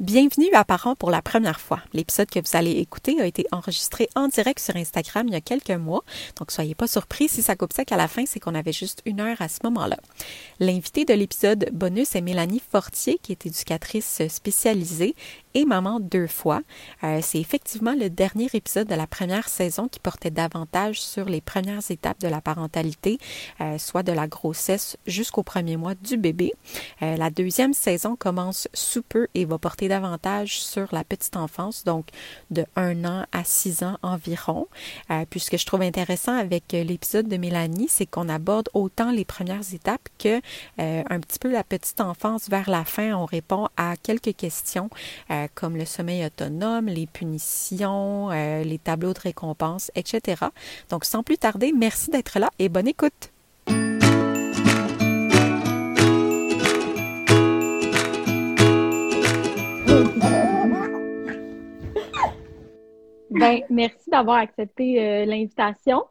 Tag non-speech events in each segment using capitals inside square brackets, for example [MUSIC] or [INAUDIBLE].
Bienvenue à Parents pour la première fois. L'épisode que vous allez écouter a été enregistré en direct sur Instagram il y a quelques mois, donc soyez pas surpris si ça coupe sec à la fin, c'est qu'on avait juste une heure à ce moment-là. L'invité de l'épisode bonus est Mélanie Fortier, qui est éducatrice spécialisée et maman deux fois. Euh, c'est effectivement le dernier épisode de la première saison qui portait davantage sur les premières étapes de la parentalité, euh, soit de la grossesse jusqu'au premier mois du bébé. Euh, la deuxième saison commence sous peu et va porter davantage sur la petite enfance, donc de 1 an à 6 ans environ. Euh, puis ce que je trouve intéressant avec euh, l'épisode de Mélanie, c'est qu'on aborde autant les premières étapes que euh, un petit peu la petite enfance vers la fin. On répond à quelques questions comme le sommeil autonome, les punitions, les tableaux de récompense, etc. Donc sans plus tarder, merci d'être là et bonne écoute. Ben, merci d'avoir accepté euh, l'invitation.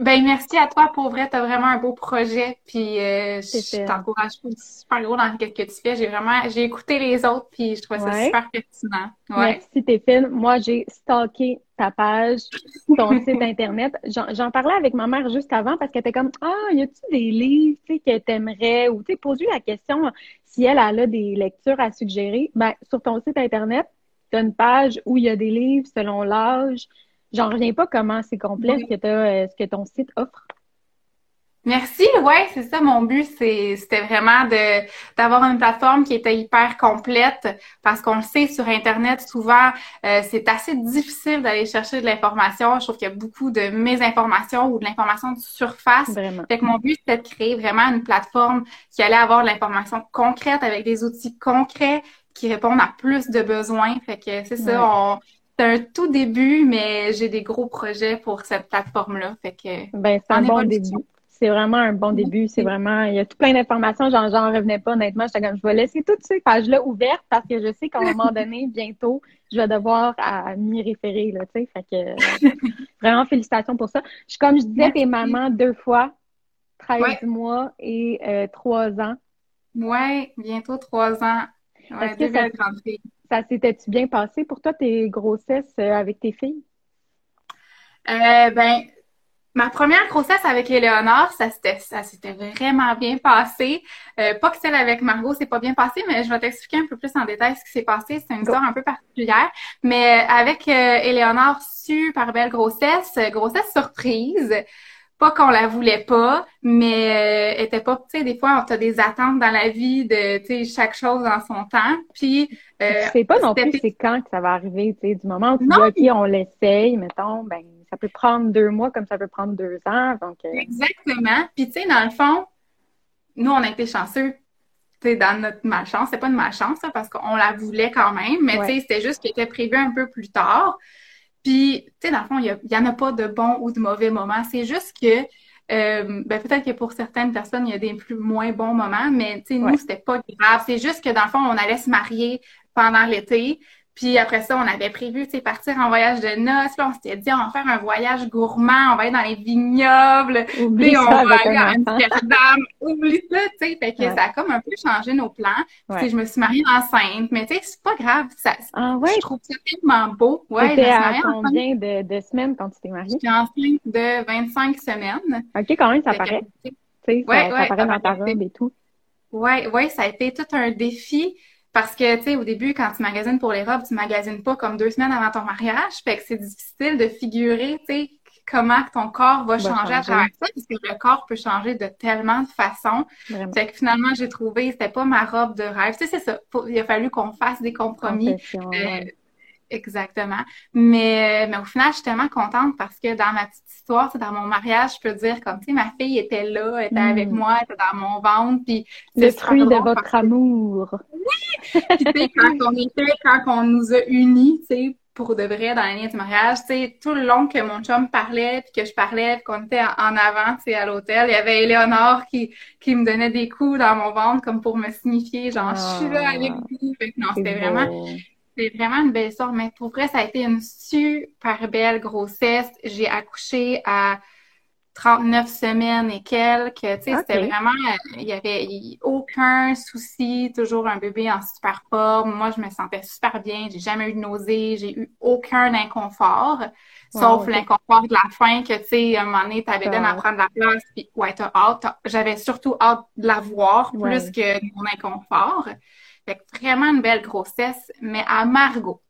Ben, merci à toi. Pour vrai, tu as vraiment un beau projet. Puis, euh, je t'encourage super gros dans ce que tu fais. J'ai vraiment, j'ai écouté les autres, puis je trouve ça super pertinent. Ouais. Merci, Téphine. Moi, j'ai stalké ta page, ton [LAUGHS] site Internet. J'en parlais avec ma mère juste avant parce qu'elle était comme, ah, y a-tu des livres, tu sais, qu'elle t'aimerait ou, tu sais, pose-lui la question si elle, elle a des lectures à suggérer. Ben, sur ton site Internet, tu as une page où il y a des livres selon l'âge. J'en reviens pas comment c'est complet ce, que euh, ce que ton site offre. Merci, ouais, c'est ça mon but, c'était vraiment de d'avoir une plateforme qui était hyper complète parce qu'on le sait sur internet souvent euh, c'est assez difficile d'aller chercher de l'information. Je trouve qu'il y a beaucoup de mésinformations ou de l'information de surface. Vraiment. Fait que mon but c'était de créer vraiment une plateforme qui allait avoir de l'information concrète avec des outils concrets qui répondent à plus de besoins. Fait que c'est ça, c'est un tout début, mais j'ai des gros projets pour cette plateforme-là. Fait que ben, c'est un bon début. C'est vraiment un bon début. C'est vraiment, il y a tout plein d'informations. J'en, j'en revenais pas, honnêtement. J'étais comme, je vais laisser toutes ces pages-là ouvertes parce que je sais qu'à un [LAUGHS] moment donné, bientôt, je vais devoir à, m'y référer, là, tu sais. Fait que, vraiment, félicitations pour ça. Je, comme je disais, t'es maman deux fois, 13 mois et euh, 3 ans. Ouais, bientôt 3 ans. Ça, ça s'était-tu bien passé pour toi, tes grossesses euh, avec tes filles? Euh, ben, ma première grossesse avec Éléonore, ça s'était, ça s'était vraiment bien passé. Euh, pas que celle avec Margot s'est pas bien passé, mais je vais t'expliquer un peu plus en détail ce qui s'est passé. C'est une histoire un peu particulière. Mais avec Éléonore, super belle grossesse, grossesse surprise pas qu'on la voulait pas, mais euh, était pas, tu sais, des fois, on a des attentes dans la vie de, tu sais, chaque chose en son temps. Puis, euh, sais pas non plus c'est quand que ça va arriver, tu sais, du moment où tu dis, OK, on l'essaye, mettons, ben, ça peut prendre deux mois comme ça peut prendre deux ans, donc... Euh, Exactement. Puis, tu sais, dans le fond, nous, on a été chanceux sais, dans notre malchance. C'est pas une malchance, parce qu'on la voulait quand même, mais tu sais, c'était juste qu'il était prévu un peu plus tard. Puis, tu sais, dans le fond, il n'y en a pas de bons ou de mauvais moments. C'est juste que, euh, ben, peut-être que pour certaines personnes, il y a des plus moins bons moments, mais tu sais, nous, c'était pas grave. C'est juste que, dans le fond, on allait se marier pendant l'été. Puis après ça, on avait prévu, partir en voyage de noces. Là, on s'était dit, on va faire un voyage gourmand, on va aller dans les vignobles. puis on va aller à Amsterdam. [LAUGHS] Oublie ça, tu sais. Fait que ça a comme un peu changé nos plans. Puis je me suis mariée enceinte. Mais tu sais, c'est pas grave. Ça, ah, ouais? Je trouve ça tellement beau. Ouais, C'était à combien de, de, semaines quand tu t'es mariée? J'étais enceinte de 25 semaines. OK, quand même, ça paraît. Tu sais, ça, ça paraît dans ta robe et tout. Ouais, ouais, ça a été tout un défi. Parce que, tu sais, au début, quand tu magasines pour les robes, tu magasines pas comme deux semaines avant ton mariage. Fait que c'est difficile de figurer, tu sais, comment ton corps va, changer, à travers ça, parce que le corps peut changer de tellement de façons. Fait que finalement, j'ai trouvé, c'était pas ma robe de rêve. Tu sais, c'est ça. il a fallu qu'on fasse des compromis. Euh, Exactement. Mais, mais au final, je suis tellement contente parce que dans ma petite histoire, dans mon mariage, je peux dire comme, tu sais, ma fille était là, elle était avec mm. moi, elle était dans mon ventre, puis... Le fruit de votre amour. Oui! puis tu sais, quand on était, quand on nous a unis, tu sais, pour de vrai dans l'année du mariage, tu sais, tout le long que mon chum parlait, puis que je parlais, puis qu'on était en avant, tu sais, à l'hôtel, il y avait Éléonore qui, qui me donnait des coups dans mon ventre comme pour me signifier, genre, je suis là avec ah. vous. Fait que non, c'était vraiment c'est vraiment une belle histoire, mais pour vrai, ça a été une super belle grossesse. J'ai accouché à 39 semaines et quelques. Tu sais, c'était vraiment, il y avait aucun souci, toujours un bébé en super forme. Moi, je me sentais super bien. J'ai jamais eu de nausées, j'ai eu aucun inconfort. Sauf l'inconfort de la fin que, tu sais, à un moment donné, t'avais donné à prendre la place, puis ouais, t'as hâte. J'avais surtout hâte de la voir plus que mon inconfort. Fait que vraiment une belle grossesse, mais à Margot.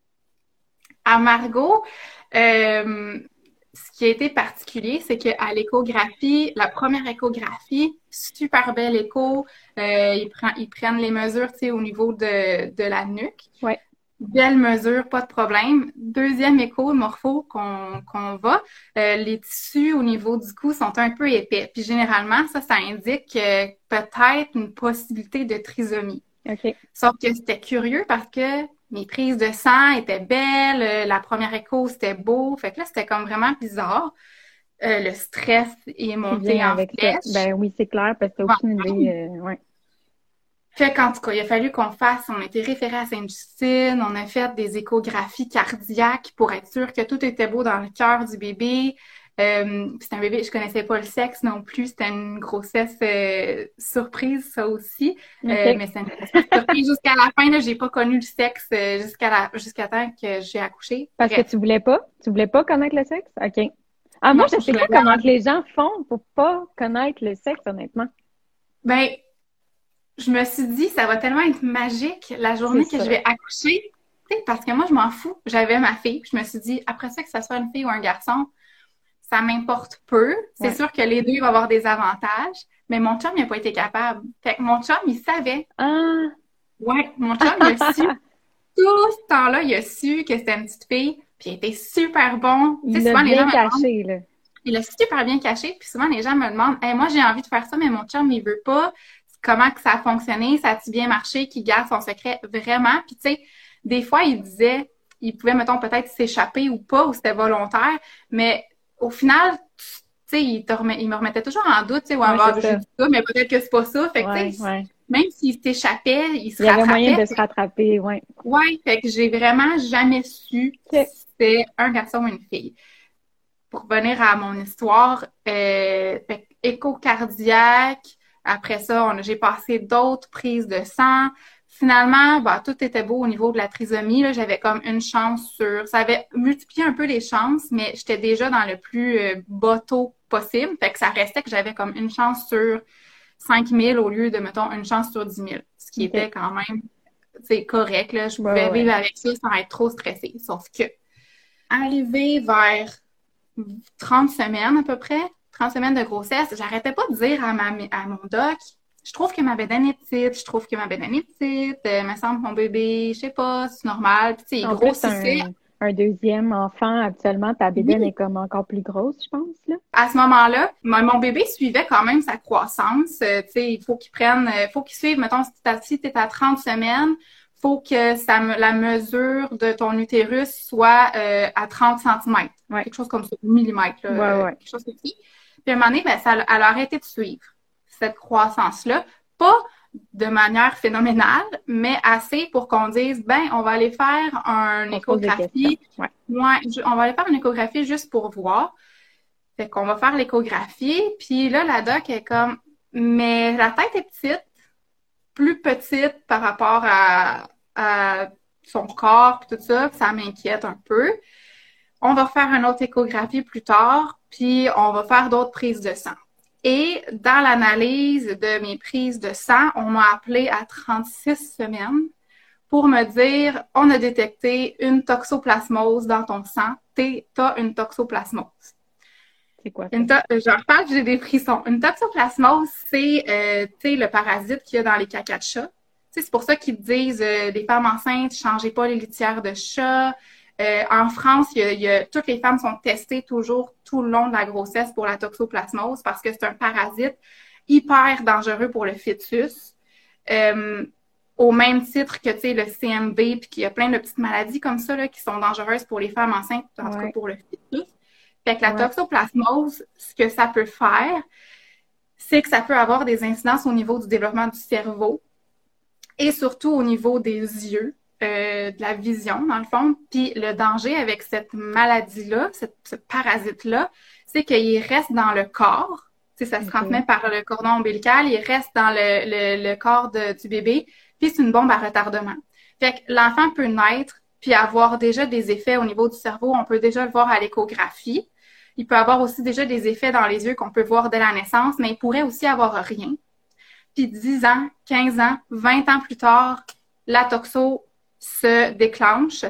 À Margot, euh, ce qui a été particulier, c'est qu'à l'échographie, la première échographie, super belle écho, euh, ils, ils, prennent les mesures, au niveau de, de la nuque. Ouais. Belle mesure, pas de problème. Deuxième écho morpho qu'on qu'on va, euh, les tissus au niveau du cou sont un peu épais. Puis généralement, ça, ça indique peut-être une possibilité de trisomie. Sauf que c'était curieux parce que mes prises de sang étaient belles, euh, la première écho, c'était beau. Fait que là, c'était comme vraiment bizarre. Euh, le stress est monté en flèche. Ben oui, c'est clair, parce que t'as aucune idée. Euh, ouais. Fait qu'en tout cas, il a fallu qu'on fasse, on a été référé à Sainte-Justine, on a fait des échographies cardiaques pour être sûr que tout était beau dans le cœur du bébé. Euh, c'est un bébé, je connaissais pas le sexe non plus. C'était une grossesse euh, surprise, ça aussi. Euh, mais c'est une grossesse surprise jusqu'à la fin. J'ai pas connu le sexe jusqu'à la jusqu'à temps que j'ai accouché. Parce que tu voulais pas? Tu voulais pas connaître le sexe? OK. Ah, moi, je sais pas comment les gens font pour pas connaître le sexe, honnêtement. Ben, je me suis dit, ça va tellement être magique la journée que je vais accoucher. Parce que moi, je m'en fous. J'avais ma fille. Je me suis dit, après ça, que ça soit une fille ou un garçon, ça m'importe peu. C'est sûr que les deux vont avoir des avantages, mais mon chum, il n'a pas été capable. Fait que mon chum, il savait. Ah! Ouais, mon chum, il a [LAUGHS] su. Tout ce temps-là, il a su que c'était une petite fille, puis il était super bon. Il l'a bien caché, là. Il l'a super bien caché, puis souvent, les gens me demandent hey, moi, j'ai envie de faire ça, mais mon chum, il veut pas. Comment que ça a fonctionné? Ça a-tu bien marché? Qu'il garde son secret? Vraiment? Puis, tu sais, des fois, il disait, il pouvait, mettons, peut-être s'échapper ou pas, ou c'était volontaire, mais au final, tu sais, il, il, me remettait toujours en doute, tu sais, ou en ouais, ça, mais peut-être que c'est pas ça. Fait que, même s'il t'échappait, il se rattrapait. Il y avait moyen de se rattraper, ouais. Ouais, fait que j'ai vraiment jamais su si c'était un garçon ou une fille. Pour revenir à mon histoire, euh, fait écho cardiaque, après ça, j'ai passé d'autres prises de sang, finalement, bah, tout était beau au niveau de la trisomie. J'avais comme une chance sur. Ça avait multiplié un peu les chances, mais j'étais déjà dans le plus euh, bateau possible. Fait que ça restait que j'avais comme une chance sur 5 000 au lieu de, mettons, une chance sur 10 000. Ce qui était quand même c'est correct. Là. Je pouvais vivre avec ça sans être trop stressée. Sauf que, arrivé vers 30 semaines à peu près, 30 semaines de grossesse, j'arrêtais pas de dire à, ma, à mon doc, je trouve que ma bédaine est petite, je trouve que ma bédaine est petite, euh, me semble mon bébé, je sais pas, c'est normal. Puis, tu sais, gros un, un deuxième enfant, actuellement, ta bédaine est comme encore plus grosse, je pense, là. À ce moment-là, mon bébé suivait quand même sa croissance. Euh, tu sais, il faut qu'il prenne, euh, faut qu'il suive, mettons, si tu es à 30 semaines, faut que ça, la mesure de ton utérus soit euh, à 30 cm. Quelque chose comme ça, millimètres, là, ouais, ouais. quelque chose comme ça. Puis à un moment donné, ben, ça, elle a arrêté de suivre cette croissance-là. Pas de manière phénoménale, mais assez pour qu'on dise, ben, on va aller faire un échographie. Ouais. on va aller faire une échographie juste pour voir. Fait qu'on va faire l'échographie, puis là, la doc est comme, mais la tête est petite, plus petite par rapport à, son corps, puis tout ça, ça m'inquiète un peu. On va faire une autre échographie plus tard, puis on va faire d'autres prises de sang. Et dans l'analyse de mes prises de sang, on m'a appelé à 36 semaines pour me dire on a détecté une toxoplasmose dans ton sang. Tu as une toxoplasmose. C'est quoi? Ça? je reparle, j'ai des frissons. Une toxoplasmose, c'est euh, le parasite qu'il y a dans les cacas de chat. C'est pour ça qu'ils disent euh, les femmes enceintes, changez pas les litières de chat. Euh, en France, il y a, toutes les femmes sont testées toujours tout le long de la grossesse pour la toxoplasmose parce que c'est un parasite hyper dangereux pour le fœtus. Euh, au même titre que le CMV, puis qu'il y a plein de petites maladies comme ça là, qui sont dangereuses pour les femmes enceintes, en tout cas pour le fœtus. Fait que la toxoplasmose, ce que ça peut faire, c'est que ça peut avoir des incidences au niveau du développement du cerveau et surtout au niveau des yeux. Euh, de la vision, dans le fond. Puis le danger avec cette maladie-là, ce parasite-là, c'est qu'il reste dans le corps. sais, ça se transmet par le cordon ombilical, il reste dans le, le, corps du bébé, puis c'est une bombe à retardement. Fait que l'enfant peut naître puis avoir déjà des effets au niveau du cerveau. On peut déjà le voir à l'échographie. Il peut avoir aussi déjà des effets dans les yeux qu'on peut voir dès la naissance, mais il pourrait aussi avoir rien. Puis 10 ans, 15 ans, 20 ans plus tard, la toxo se déclenche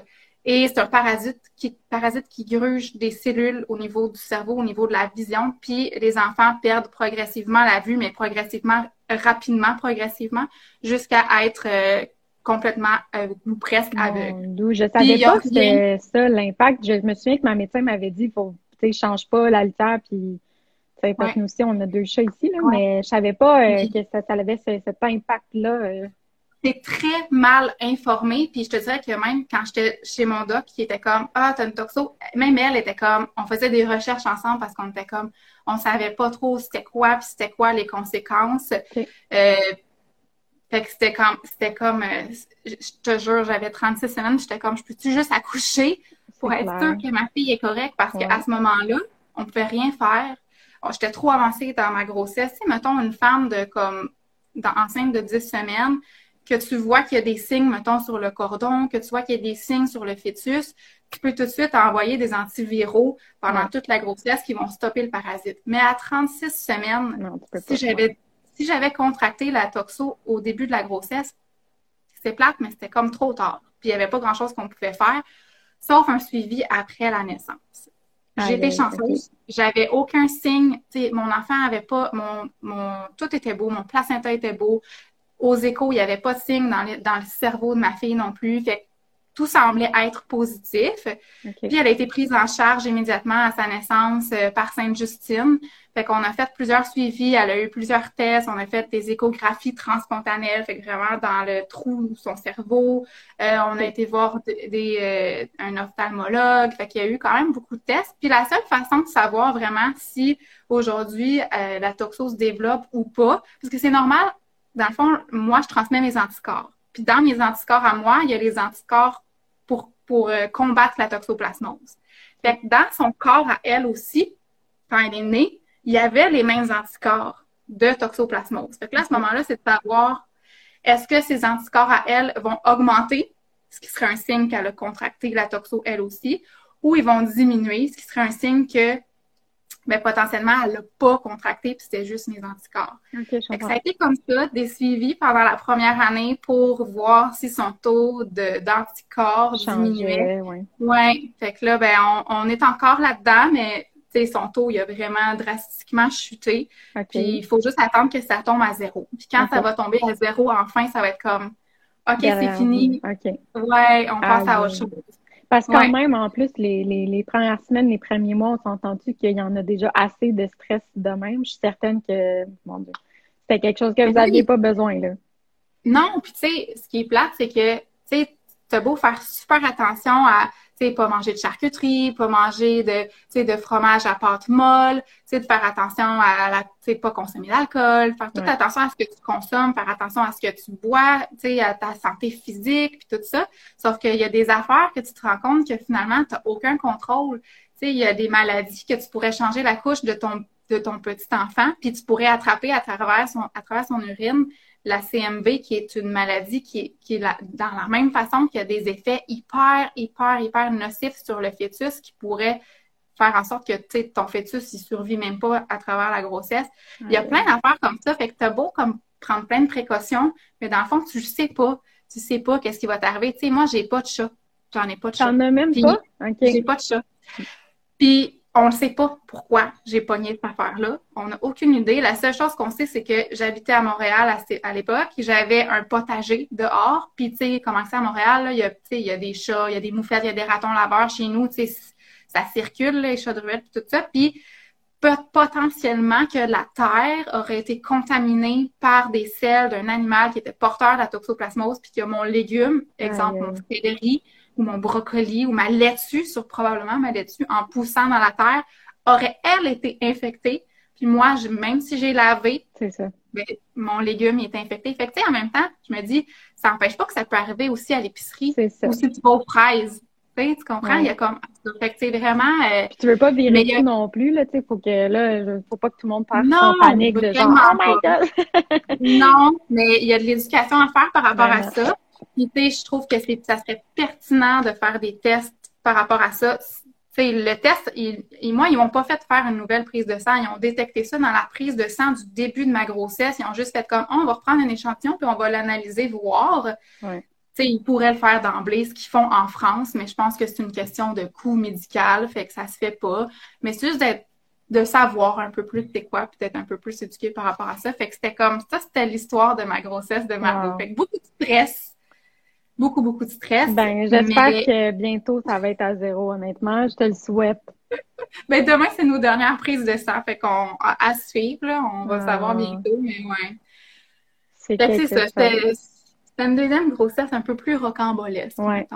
et c'est un parasite qui, parasite qui gruge des cellules au niveau du cerveau, au niveau de la vision. Puis les enfants perdent progressivement la vue, mais progressivement, rapidement, progressivement, jusqu'à être euh, complètement euh, ou presque aveugle. Je savais pas que c'était ça l'impact. Je me souviens que ma médecin m'avait dit, faut, tu sais, change pas la litière, puis parce que nous aussi, on a deux chats ici, là, mais je savais pas euh, que ça, ça, avait cet impact-là c'est très mal informé. Puis je te dirais que même quand j'étais chez mon doc, qui était comme Ah, t'as une toxo, même elle était comme on faisait des recherches ensemble parce qu'on était comme on savait pas trop c'était quoi, puis c'était quoi les conséquences. Euh, fait que c'était comme c'était comme euh, je te jure, j'avais 36 semaines, j'étais comme je peux-tu juste accoucher pour être sûre que ma fille est correcte? Parce qu'à ce moment-là, on pouvait rien faire. Oh, j'étais trop avancée dans ma grossesse. Si, mettons, une femme de comme dans, enceinte de 10 semaines, que tu vois qu'il y a des signes, mettons, sur le cordon, que tu vois qu'il y a des signes sur le fœtus, tu peux tout de suite envoyer des antiviraux pendant toute la grossesse qui vont stopper le parasite. Mais à 36 semaines, si j'avais si j'avais contracté la toxo au début de la grossesse, c'était plate, mais c'était comme trop tard. Puis il n'y avait pas grand-chose qu'on pouvait faire, sauf un suivi après la naissance. J'étais chanceuse. J'avais aucun signe. mon enfant avait pas. Mon, mon, tout était beau. Mon placenta était beau. Aux échos, il n'y avait pas de signe dans, le cerveau de ma fille non plus. Fait tout semblait être positif. Puis elle a été prise en charge immédiatement à sa naissance euh, par Sainte-Justine. Fait qu'on a fait plusieurs suivis, elle a eu plusieurs tests, on a fait des échographies transspontanelles, fait que vraiment dans le trou de son cerveau. Euh, on a été voir des, euh, un ophtalmologue, fait qu'il y a eu quand même beaucoup de tests. Puis la seule façon de savoir vraiment si aujourd'hui la toxose développe ou pas, parce que c'est normal, dans le fond, moi, je transmets mes anticorps. Puis dans mes anticorps à moi, il y a les anticorps pour, pour euh, combattre la toxoplasmose. Fait que dans son corps à elle aussi, quand elle est née, il y avait les mêmes anticorps de toxoplasmose. Fait que là, à ce moment-là, c'est de savoir est-ce que ces anticorps à elle vont augmenter, ce qui serait un signe qu'elle a contracté la toxo elle aussi, ou ils vont diminuer, ce qui serait un signe que mais potentiellement, elle l'a pas contracté, puis c'était juste mes anticorps. ça a été comme ça, des suivis pendant la première année pour voir si son taux d'anticorps diminuait. Oui. Ouais. Fait que là, ben, on, est encore là-dedans, mais son taux, il a vraiment drastiquement chuté. Puis il faut juste attendre que ça tombe à zéro. Puis quand ça va tomber à zéro, enfin, ça va être comme OK, c'est fini. OK. Ouais, on passe à autre chose. Parce que quand même, en plus, les, les, les, premières semaines, les premiers mois, on s'est entendu qu'il y en a déjà assez de stress de même? Je suis certaine que, mon Dieu, c'était quelque chose que vous n'aviez pas besoin, là. Non, puis tu sais, ce qui est plate, c'est que, tu sais, t'as beau faire super attention à sais, pas manger de charcuterie, pas manger de, de fromage à pâte molle, de faire attention à la, tu pas consommer d'alcool, faire toute attention à ce que tu consommes, faire attention à ce que tu bois, tu sais, à ta santé physique, puis tout ça. Sauf qu'il y a des affaires que tu te rends compte que finalement, tu n'as aucun contrôle. Tu sais, il y a des maladies que tu pourrais changer la couche de ton, de ton petit enfant, puis tu pourrais attraper à travers son, à travers son urine la CMV, qui est une maladie qui est, dans la même façon qu'il y a des effets hyper, hyper, hyper nocifs sur le fœtus qui pourraient faire en sorte que ton fœtus, il survit même pas à travers la grossesse. Il y a plein d'affaires comme ça, fait que tu as beau comme prendre plein de précautions, mais dans le fond, tu ne sais pas. Tu sais pas qu'est-ce qui va t'arriver. Tu sais, moi, j'ai pas de chat. J'en ai pas de chat. T'en as même pas? J'ai pas de chat. Puis on ne sait pas pourquoi j'ai pogné cette affaire-là. On n'a aucune idée. La seule chose qu'on sait, c'est que j'habitais à Montréal à, l'époque. J'avais un potager dehors. Puis, tu sais, comment c'est à Montréal, il, y a, il y a des chats, il y a des moufettes, il y a des ratons laveurs chez nous. Tu sais, ça circule, les chats de ruelle, puis tout ça. Puis, potentiellement que la terre aurait été contaminée par des selles d'un animal qui était porteur de la toxoplasmose, puis que mon légume, exemple, mon céleri, ou mon brocoli ou ma laitue, sur probablement ma laitue, en poussant dans la terre, aurait, elle, été infectée. Puis moi, même si j'ai lavé, ben, mon légume est infecté. Fait en même temps, je me dis, ça n'empêche pas que ça peut arriver aussi à l'épicerie ou si tu vas aux fraises. Tu, tu comprends? Il y a comme. Fait que vraiment. Euh, Puis tu veux pas virer tout non plus, là, tu sais, faut que là, faut pas que tout le monde parte en panique de genre Oh my god! [LAUGHS] non, mais il y a de l'éducation à faire par rapport à ça. Puis tu sais, je trouve que ça serait pertinent de faire des tests par rapport à ça. sais, le test, ils, moi, ils m'ont pas fait faire une nouvelle prise de sang. Ils ont détecté ça dans la prise de sang du début de ma grossesse. Ils ont juste fait comme, oh, on va reprendre un échantillon puis on va l'analyser, voir. Ouais ils pourraient le faire d'emblée, ce qu'ils font en France, mais je pense que c'est une question de coût médical, fait que ça se fait pas. Mais c'est juste de savoir un peu plus c'est quoi, peut-être un peu plus éduqué par rapport à ça. Fait que c'était comme ça, c'était l'histoire de ma grossesse de Margot. Fait que beaucoup de stress. Beaucoup, beaucoup de stress. Ben, j'espère que bientôt ça va être à zéro, honnêtement. Je te le souhaite. [LAUGHS] ben, demain, c'est nos dernières prises de sang. Fait qu'on, à suivre, là, on va savoir bientôt, mais ouais. C'est ça. C'est une deuxième grossesse un peu plus rocambolesque. Ouais.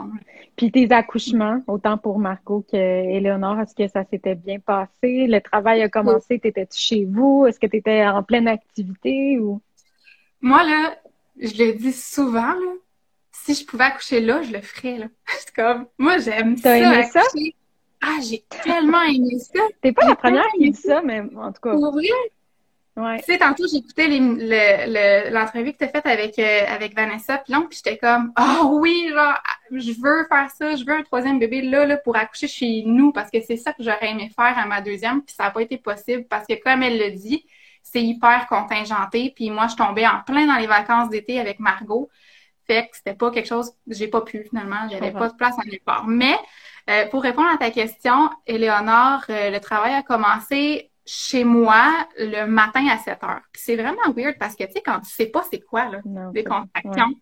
Puis tes accouchements, autant pour Margot qu'Éléonore, est-ce que ça s'était bien passé? Le travail a commencé, t'étais-tu chez vous? Est-ce que tu étais en pleine activité ou? Moi, là, je le dis souvent, là, si je pouvais accoucher là, je le ferais, là. [LAUGHS] C'est comme, moi, j'aime ça. T'as aimé ça? Ah, j'ai tellement aimé ça. [LAUGHS] T'es pas la première qui dit ça, mais en tout cas. Pour vrai? Ouais. Tu sais, tantôt, écouté l'entrevue que tu as faite avec, euh, avec Vanessa Pilon, puis j'étais comme, oh oui, genre, je veux faire ça, je veux un troisième bébé là, là, pour accoucher chez nous, parce que c'est ça que j'aurais aimé faire à ma deuxième, puis ça n'a pas été possible, parce que comme elle le dit, c'est hyper contingenté, puis moi, je tombais en plein dans les vacances d'été avec Margot, fait que c'était pas quelque chose, j'ai pas pu finalement, j'avais pas de place à nulle part. Mais, euh, pour répondre à ta question, Éléonore, euh, le travail a commencé chez moi le matin à 7 heures. c'est vraiment weird parce que, tu sais, quand tu sais pas c'est quoi, là, des contractions,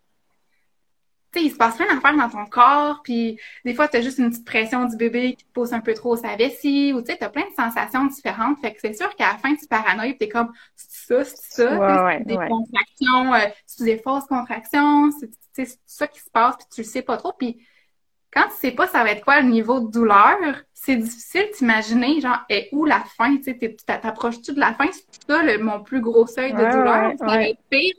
tu sais, il se passe plein d'affaires dans ton corps, puis des fois, tu as juste une petite pression du bébé qui te pousse un peu trop sa vessie, ou tu sais, tu as plein de sensations différentes. Fait que c'est sûr qu'à la fin, tu paranoïes, tu es comme, c'est ça, c'est ça, des contractions, euh, c'est des fausses contractions, c'est ça qui se passe, puis tu le sais pas trop. Puis quand tu sais pas ça va être quoi le niveau de douleur, c'est difficile d'imaginer, genre, est où la fin? Tu sais, t'approches-tu de la fin? C'est ça le, mon plus gros seuil de douleur. pire.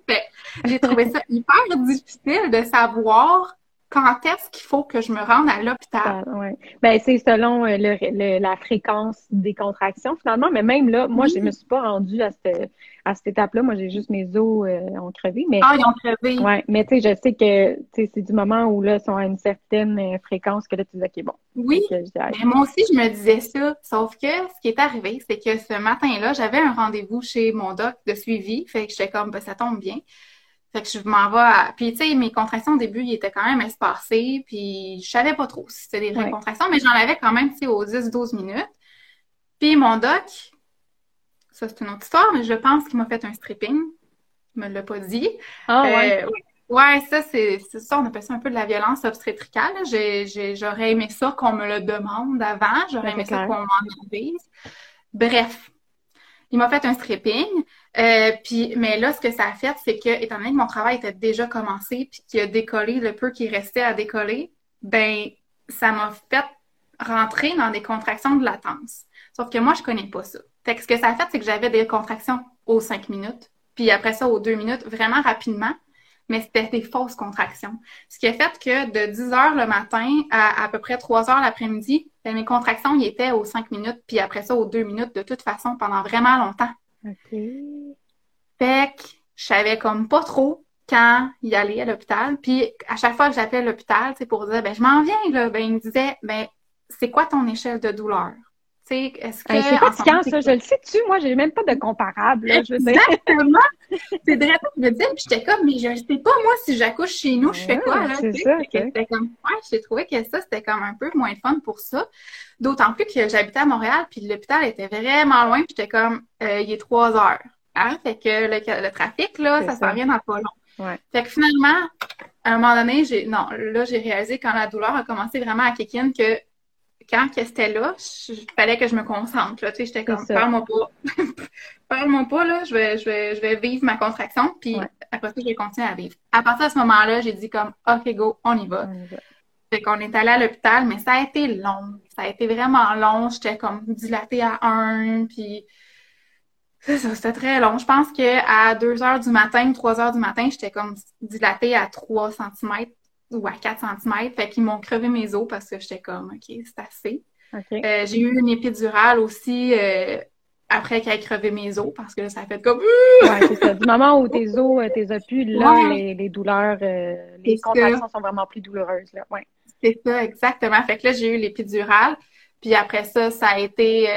J'ai trouvé ça [LAUGHS] hyper difficile de savoir quand est-ce qu'il faut que je me rende à l'hôpital? Ouais. Ben, c'est selon euh, le, la fréquence des contractions, finalement. Mais même là, moi, je je me suis pas rendue à cette, à cette étape-là. Moi, j'ai juste mes os euh, ont crevé. Mais, ah, ils ont crevé. Ouais. Mais tu sais, je sais que c'est du moment où là, ils sont à une certaine euh, fréquence que là, tu dis, OK, bon. Oui. mais moi aussi, je me disais ça. Sauf que ce qui est arrivé, c'est que ce matin-là, j'avais un rendez-vous chez mon doc de suivi. Fait que j'étais comme, ben, ça tombe bien. Fait que je m'en vais à... Puis, tu sais, mes contractions au début, ils étaient quand même espacées, puis je savais pas trop si c'était des vraies contractions, mais j'en avais quand même, tu sais, aux 10-12 minutes. Puis mon doc, ça c'est une autre histoire, mais je pense qu'il m'a fait un stripping. Il me l'a pas dit. Ah, ouais. Euh, ouais, ça, c'est ça, on appelle ça un peu de la violence obstétricale. J'aurais aimé ça qu'on me le demande avant. J'aurais aimé ça qu'on m'en avise. Bref, il m'a fait un stripping. Euh, mais là, ce que ça a fait, c'est que, étant donné que mon travail était déjà commencé, puis qu'il a décollé le peu qui restait à décoller, ben, ça m'a fait rentrer dans des contractions de latence. Sauf que moi, je connais pas ça. Fait que ce que ça a fait, c'est que j'avais des contractions aux cinq minutes, puis après ça, aux deux minutes, vraiment rapidement mais c'était des fausses contractions. Ce qui a fait que de 10 heures le matin à à peu près 3 heures l'après-midi, ben, mes contractions y étaient aux 5 minutes, puis après ça aux 2 minutes de toute façon pendant vraiment longtemps. OK. Fait que je savais comme pas trop quand y aller à l'hôpital. Puis à chaque fois que j'appelais l'hôpital, c'est pour dire ben je m'en viens là, ben il me disait ben c'est quoi ton échelle de douleur? Est-ce que. c'est fatigant, ça. Je le sais-tu, moi, j'ai même pas de comparable, Exactement. [LAUGHS] c'est vrai, je me disais, puis j'étais comme, mais je sais pas, moi, si j'accouche chez nous, je fais quoi, là? C'est ça. C'était comme, ouais, j'ai trouvé que ça, c'était comme un peu moins fun pour ça. D'autant plus que j'habitais à Montréal, puis l'hôpital était vraiment loin, puis j'étais comme, euh, il est trois heures. Hein? Fait que le, trafic, là, ça s'en vient dans pas long. Ouais. Fait que finalement, à un moment donné, j'ai, non, là, j'ai réalisé quand la douleur a commencé vraiment à kick in que quand c'était là, il fallait que je me concentre. Tu sais, j'étais comme, parle-moi pas. parle-moi pas, là, je vais, je, vais, je vais vivre ma contraction, puis après ça, je vais continuer à vivre. À partir de ce moment-là, j'ai dit comme, OK, go, on y va. Fait qu'on est allé à l'hôpital, mais ça a été long. Ça a été vraiment long. J'étais comme dilatée à un, puis c'était très long. Je pense qu'à 2 heures du matin, 3 heures du matin, j'étais comme dilatée à 3 cm ou à 4 cm. Fait qu'ils m'ont crevé mes os parce que j'étais comme, OK, c'est assez. Euh, j'ai eu une épidurale aussi euh, après qu'elle ait crevé mes os parce que là, ça a fait comme. ouais, c'est ça. Du moment où tes os, tes as pu, là, les, douleurs, les contractions sont vraiment plus douloureuses. Là. Ouais. C'est ça, exactement. Fait que là, j'ai eu l'épidurale. Puis après ça, ça a été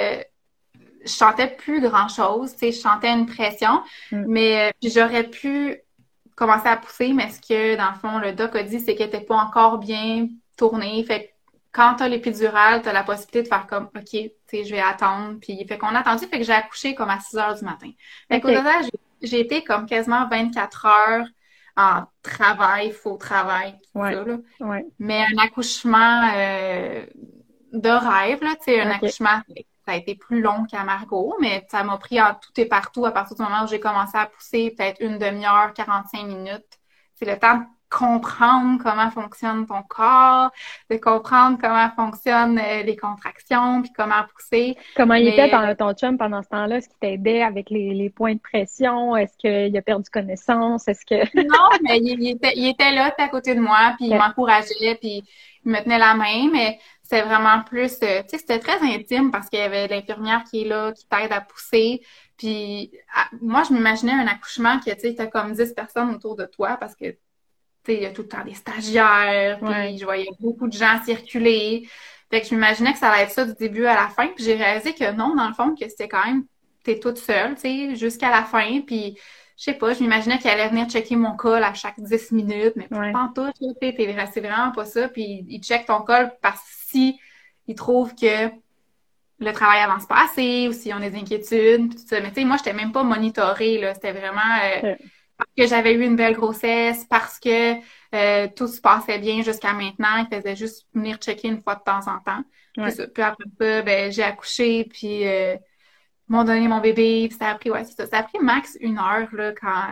je chantais plus grand chose, tu sais, je chantais une pression, mm. mais puis j'aurais pu commencer à pousser, mais ce que, dans le fond, le doc a dit, c'est qu'elle n'était pas encore bien tournée. Fait que quand tu as l'épidurale, tu as la possibilité de faire comme, OK, tu sais, je vais attendre. Puis, fait qu'on a attendu, fait que j'ai accouché comme à 6 heures du matin. Fait qu'au total, j'ai été comme quasiment 24 heures en travail, faux travail, tout ça, là. Mais un accouchement euh, de rêve, là, tu sais, un accouchement ça a été plus long qu'à Margot, mais ça m'a pris en tout et partout à partir du moment où j'ai commencé à pousser, peut-être une demi-heure, 45 minutes. C'est le temps de comprendre comment fonctionne ton corps, de comprendre comment fonctionnent euh, les contractions, puis comment pousser. Comment il était ton, ton chum pendant ce temps-là? Est-ce qu'il t'aidait avec les, points de pression? Est-ce qu'il a perdu connaissance? Est-ce que... [LAUGHS] non, mais il, était, il était là, à côté de moi, puis il m'encourageait, puis il me tenait la main, mais c'est vraiment plus, euh, tu sais, c'était très intime parce qu'il y avait l'infirmière qui est là, qui t'aide à pousser. Puis moi, je m'imaginais un accouchement que, tu sais, t'as comme 10 personnes autour de toi parce que, tu sais, il y a tout le temps des stagiaires, puis je voyais beaucoup de gens circuler. Fait que je m'imaginais que ça allait être ça du début à la fin. Puis j'ai réalisé que non, dans le fond, que c'était quand même, t'es toute seule, tu sais, jusqu'à la fin. Puis je sais pas, je m'imaginais qu'elle allait venir checker mon col à chaque 10 minutes, mais ouais. pas en tout, c'est vraiment pas ça. Puis il check ton col parce que si il trouve que le travail avance pas assez ou si on a des inquiétudes, tout ça. Mais tu sais, moi, j'étais même pas monitorée, là. C'était vraiment euh, parce que j'avais eu une belle grossesse, parce que euh, tout se passait bien jusqu'à maintenant. Il faisait juste venir checker une fois de temps en temps. Puis, après ça, ben, j'ai accouché, puis euh, m'ont donné mon bébé, puis ça a pris, ouais, ça. Ça a pris max une heure, là, quand,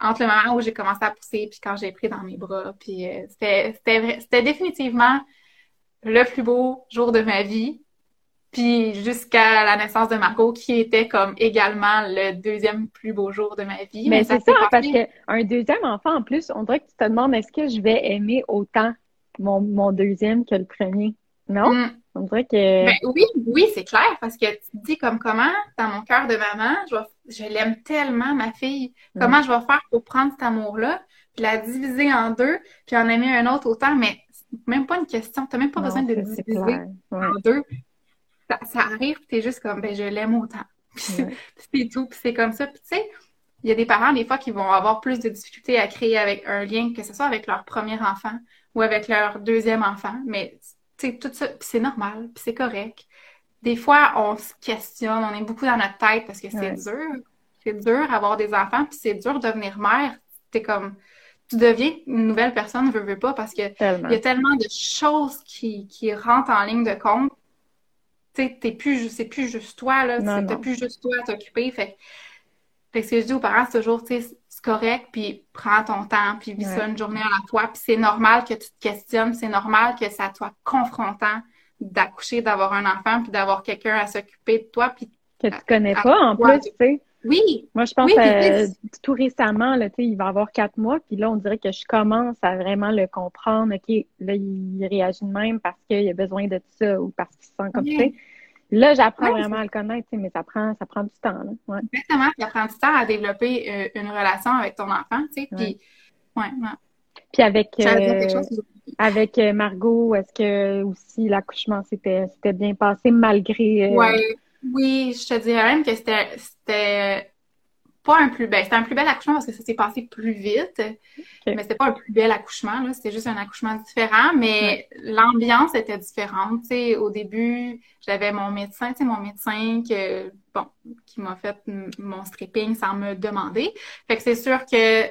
entre le moment où j'ai commencé à pousser, puis quand j'ai pris dans mes bras. Puis euh, c'était, c'était définitivement le plus beau jour de ma vie. Puis jusqu'à la naissance de Marco, qui était comme également le deuxième plus beau jour de ma vie. Mais, c'est ça, parce qu'un deuxième enfant en plus, on dirait que tu te demandes est-ce que je vais aimer autant mon, mon deuxième que le premier? Non? Mm. On dirait que. Ben, oui, oui, c'est clair, parce que tu te dis comme comment, dans mon cœur de maman, je, je l'aime tellement, ma fille. Comment je vais faire pour prendre cet amour-là, puis la diviser en deux, puis en aimer un autre autant, mais même pas une question. Tu n'as même pas besoin de diviser en deux. Ça, arrive, tu es juste comme, ben, je l'aime autant. [LAUGHS] c'est tout, puis c'est comme ça. Puis tu sais, il y a des parents, des fois, qui vont avoir plus de difficultés à créer avec un lien, que ce soit avec leur premier enfant ou avec leur deuxième enfant, mais tout ça, c'est normal, puis c'est correct. Des fois, on se questionne, on est beaucoup dans notre tête parce que c'est dur. C'est dur avoir des enfants, puis c'est dur de devenir mère. T'es comme, tu deviens une nouvelle personne, veux, veux pas, parce que il y a tellement de choses qui, qui rentrent en ligne de compte. Tu sais, t'es plus, c'est plus juste toi, là. T'as plus juste toi à t'occuper. Fait, fait que ce que je dis aux parents, c'est toujours, tu sais, correct, puis prends ton temps, puis vis ça une journée à la fois. Puis c'est normal que tu te questionnes, c'est normal que ça soit confrontant d'accoucher, d'avoir un enfant, puis d'avoir quelqu'un à s'occuper de toi. Puis que tu connais pas en plus, tu sais. Oui. Moi, je pense que tout récemment, là, il va avoir quatre mois, puis là, on dirait que je commence à vraiment le comprendre. OK, là, il réagit de même parce qu'il a besoin de ça ou parce qu'il se sent comme ça. Là, j'apprends vraiment à le connaître, mais ça prend, ça prend du temps. Là. Ouais. Exactement, ça prend du temps à développer euh, une relation avec ton enfant, tu sais. Puis, ouais. Puis avec, euh, avec euh, Margot, est-ce que aussi l'accouchement s'était bien passé malgré. Oui, je te dirais même que c'était pas un plus bel. C'était un plus bel accouchement parce que ça s'est passé plus vite. Mais c'était pas un plus bel accouchement. C'était juste un accouchement différent. Mais l'ambiance était différente. au début, j'avais mon médecin, mon médecin que, bon, qui m'a fait mon stripping sans me demander. Fait que c'est sûr que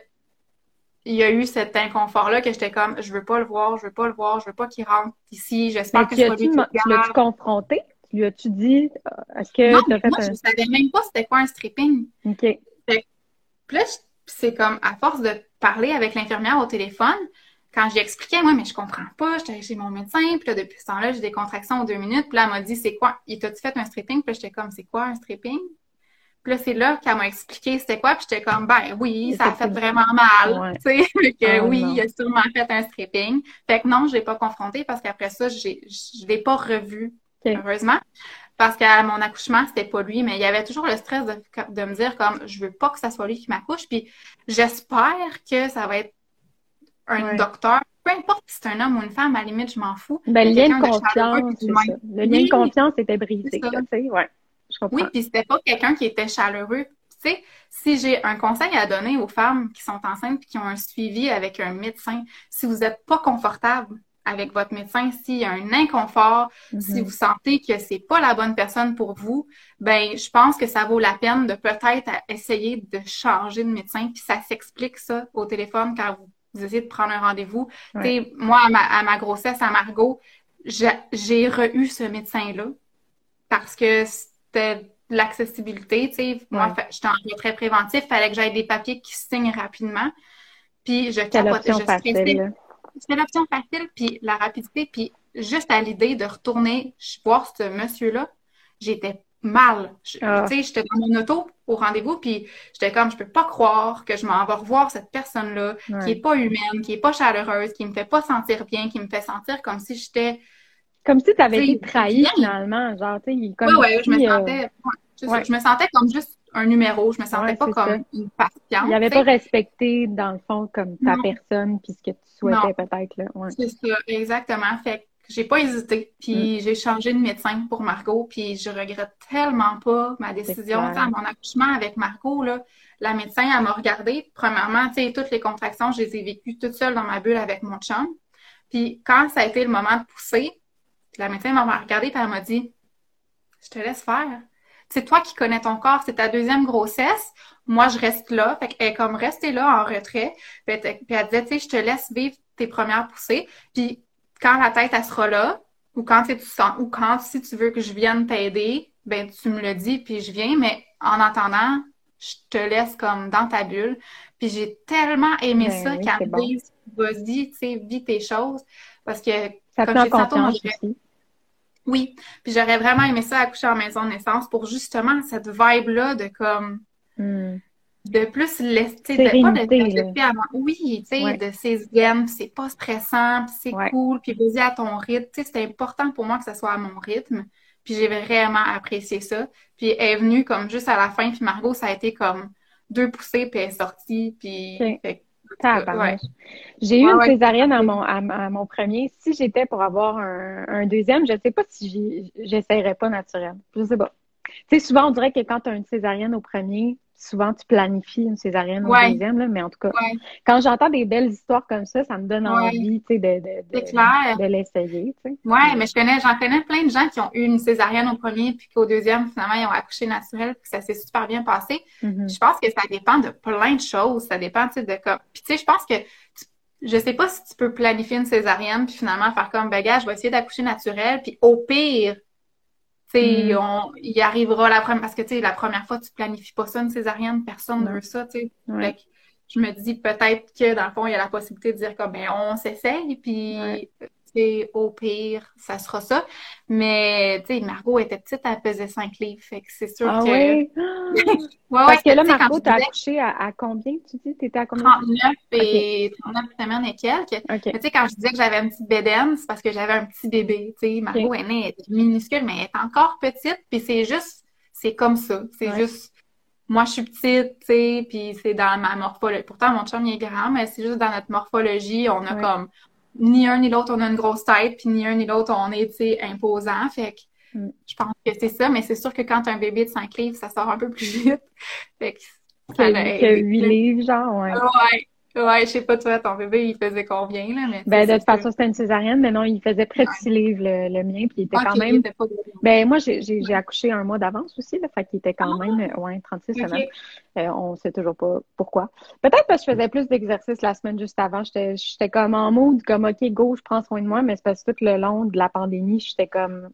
il y a eu cet inconfort-là que j'étais comme, je veux pas le voir, je veux pas le voir, je veux pas qu'il rentre ici, j'espère que c'est pas lui qui Tu l'as-tu confronté? Lui as-tu dit, est-ce que non, moi, je savais même pas c'était quoi un stripping. OK. Puis là, c'est comme, à force de parler avec l'infirmière au téléphone, quand j'ai expliqué, moi, mais je comprends pas, j'étais chez mon médecin, puis là, depuis ce temps-là, j'ai des contractions en deux minutes, puis là, elle m'a dit, c'est quoi? Il t'a-tu fait un stripping? Puis là, j'étais comme, c'est quoi un stripping? Puis là, c'est là qu'elle m'a expliqué c'était quoi, puis j'étais comme, ben oui, ça a fait vraiment mal, tu sais, [LAUGHS] que ah, oui, il a sûrement fait un stripping. Fait que non, je l'ai pas confronté parce qu'après ça, j'ai, je l'ai pas revu, heureusement. Parce qu'à mon accouchement, c'était pas lui, mais il y avait toujours le stress de, de me dire comme, je veux pas que ça soit lui qui m'accouche, puis j'espère que ça va être un docteur peu importe si c'est un homme ou une femme, à la limite, je m'en fous. Ben, le lien de confiance, Le lien de confiance était brisé, ouais. Oui, puis c'était pas quelqu'un qui était chaleureux. Tu sais, si j'ai un conseil à donner aux femmes qui sont enceintes et qui ont un suivi avec un médecin, si vous n'êtes pas confortable avec votre médecin, s'il y a un inconfort, si mm-hmm. vous sentez que c'est pas la bonne personne pour vous, ben je pense que ça vaut la peine de peut-être essayer de changer de médecin. Puis ça s'explique ça au téléphone quand vous, essayez de prendre un rendez-vous. Moi, à ma, à ma grossesse, à Margot, j'ai re-eu ce médecin-là parce que c'était l'accessibilité, tu sais. Moi, j'étais en retrait préventif, fallait que j'aille des papiers qui signent rapidement. Puis je capotais, je stressais. C'était l'option facile, puis la rapidité, puis juste à l'idée de retourner voir ce monsieur-là, j'étais mal. Ah. Tu sais, j'étais dans mon auto au rendez-vous, puis j'étais comme, je peux pas croire que je m'en vais revoir cette personne-là, qui est pas humaine, qui est pas chaleureuse, qui me fait pas sentir bien, qui me fait sentir comme si j'étais comme si tu avais été trahi finalement, genre, tu sais, comme. Oui, oui, je me sentais. Je, me sentais comme juste un numéro, je me sentais pas comme une patiente. Il avait pas respecté, dans le fond, comme ta personne, puis ce que tu souhaitais peut-être. C'est ça, exactement. Fait que j'ai pas hésité, puis mm. j'ai changé de médecin pour Margot, puis je regrette tellement pas ma décision. À mon accouchement avec Margot, là, la médecin, elle m'a regardé. Premièrement, tu sais, toutes les contractions, je les ai vécues toute seule dans ma bulle avec mon chum. Puis quand ça a été le moment de pousser, la médecin m'a regardé et elle m'a dit Je te laisse faire. C'est toi qui connais ton corps, c'est ta deuxième grossesse. Moi, je reste là. Fait qu'elle est comme restée là en retrait. Puis elle, disait, tu sais, je te laisse vivre tes premières poussées. Puis quand la tête, elle sera là, ou quand tu sens, ou quand si tu veux que je vienne t'aider, ben tu me le dis, puis je viens. Mais en attendant, je te laisse comme dans ta bulle. Puis j'ai tellement aimé ben ça quand qu'elle dise, vas-y, tu sais, vis tes choses. Parce que, ça comme je oui, puis j'aurais vraiment aimé ça accoucher en maison de naissance pour justement cette vibe-là de comme hmm. de plus laisser de pas de avant. Oui, tu sais, de ses gaines, c'est pas stressant, puis c'est cool, puis vas à ton rythme. Tu sais, c'était important pour moi que ça soit à mon rythme. Puis j'ai vraiment apprécié ça. Puis elle est venue comme juste à la fin, puis Margot, ça a été comme deux poussées, puis elle est sortie, puis j'ai eu une césarienne à mon, à, mon premier. Si j'étais pour avoir un, deuxième, je ne sais pas si j'essaierais pas naturel. Je sais pas. Tu sais, souvent, on dirait que quand tu as une césarienne au premier, souvent tu planifies une césarienne au deuxième, là, mais en tout cas, quand j'entends des belles histoires comme ça, ça me donne envie de, de, de, l'essayer. Oui, mais je connais, j'en connais plein de gens qui ont eu une césarienne au premier, puis qu'au deuxième, finalement, ils ont accouché naturel, puis ça s'est super bien passé. Mm-hmm. Je pense que ça dépend de plein de choses. Ça dépend de comme. Puis tu sais, je pense que je sais pas si tu peux planifier une césarienne, puis finalement faire comme bagage, je vais essayer d'accoucher naturel, puis au pire, Mm. on, il arrivera la première, parce que, tu sais, la première fois, tu planifies pas ça, une césarienne, personne ne veut ça, tu sais. Je me dis peut-être que, dans le fond, il y a la possibilité de dire comme, ben, on s'essaye, puis au pire, ça sera ça. Mais, tu sais, Margot était petite, elle pesait 5 livres. Fait que c'est sûr ah que. Oui? [LAUGHS] [GASPS] Parce que là, Margot, t'as accouché à, combien, tu dis? T'étais à combien? 39 et 39 semaines et quelques. Mais tu sais, quand je disais que j'avais un petit bédaine, c'est parce que j'avais un petit bébé. Tu sais, Margot est née, elle est minuscule, mais elle est encore petite. Puis c'est juste, c'est comme ça. C'est juste moi, je suis petite, tu sais, puis c'est dans ma morphologie. Pourtant, mon chum, il est grand, mais c'est juste dans notre morphologie, on a comme, ni un ni l'autre, on a une grosse tête, puis ni un ni l'autre, on est, tu imposant. Fait que mm. je pense que c'est ça, mais c'est sûr que quand as un bébé de 5 livres, ça sort un peu plus vite. Fait que, ça que 8 livres, genre, ouais. Ouais. Ouais, je sais pas, toi, ton bébé, il faisait combien, là? Mais ben, de toute façon, c'était une césarienne, mais non, il faisait près de 6 livres, le, mien, puis il était quand même. Ben, moi, j'ai accouché un mois d'avance aussi, là, fait qu'il était quand ah! même, ouais, 36 semaines. Euh, on sait toujours pas pourquoi. Peut-être parce que je faisais plus d'exercices la semaine juste avant. J'étais comme en mood, comme, OK, go, je prends soin de moi, mais c'est parce que tout le long de la pandémie, j'étais comme,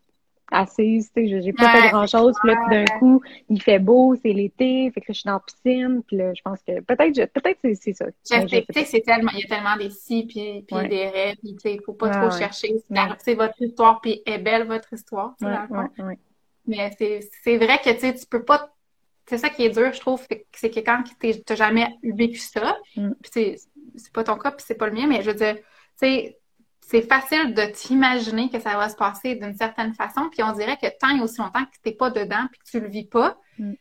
assise, tu sais, j'ai pas fait grand chose, puis là, d'un coup, il fait beau, c'est l'été, fait que je suis dans la piscine, puis là, je pense que peut-être, peut-être c'est ça. Tu sais, c'est tellement, il y a tellement des si puis, puis des rêves, puis tu sais, il faut pas trop chercher. C'est votre histoire, puis est belle votre histoire, tu sais, Mais c'est vrai que, tu sais, tu peux pas c'est ça qui est dur, je trouve, c'est que quand tu n'as jamais vécu ça, mm. puis c'est pas ton cas, puis c'est pas le mien, mais je veux dire, tu sais, c'est facile de t'imaginer que ça va se passer d'une certaine façon, puis on dirait que tant et aussi longtemps que tu n'es pas dedans, puis que tu le vis pas, mm.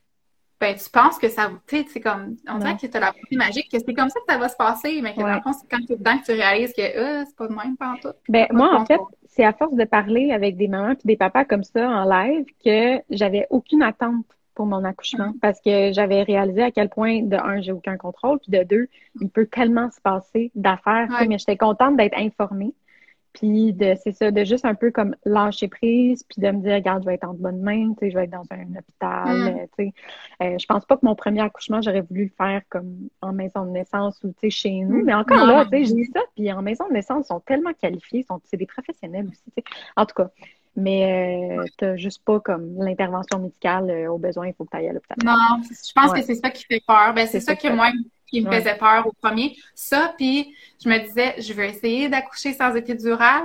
ben tu penses que ça, tu sais, c'est comme, on dirait que tu as la pensée magique, que c'est comme ça que ça va se passer, mais que dans le fond, c'est quand tu es dedans que tu réalises que euh, c'est pas de même, pas en tout. Ben, moi, en fait, c'est à force de parler avec des mamans puis des papas comme ça en live que j'avais aucune attente pour mon accouchement mm. parce que j'avais réalisé à quel point, de un, j'ai aucun contrôle, puis de deux, il peut tellement se passer d'affaires, mais j'étais contente d'être informée. Puis de c'est ça, de juste un peu comme lâcher prise, puis de me dire, regarde, je vais être en bonne main, tu sais, je vais être dans un hôpital, mm. euh, tu sais. Euh, je pense pas que mon premier accouchement, j'aurais voulu le faire comme en maison de naissance ou, tu sais, chez nous. Mais encore là, tu sais, je dis ça, puis en maison de naissance, ils sont tellement qualifiés, sont, c'est des professionnels aussi, tu sais. En tout cas, mais euh, t'as juste pas comme l'intervention médicale euh, au besoin, il faut que tu ailles à l'hôpital. Non, je pense que c'est ça qui fait peur. Ben, c'est ça, que moi, qui me faisait peur au premier. Ça, puis je me disais, je veux essayer d'accoucher sans épidural,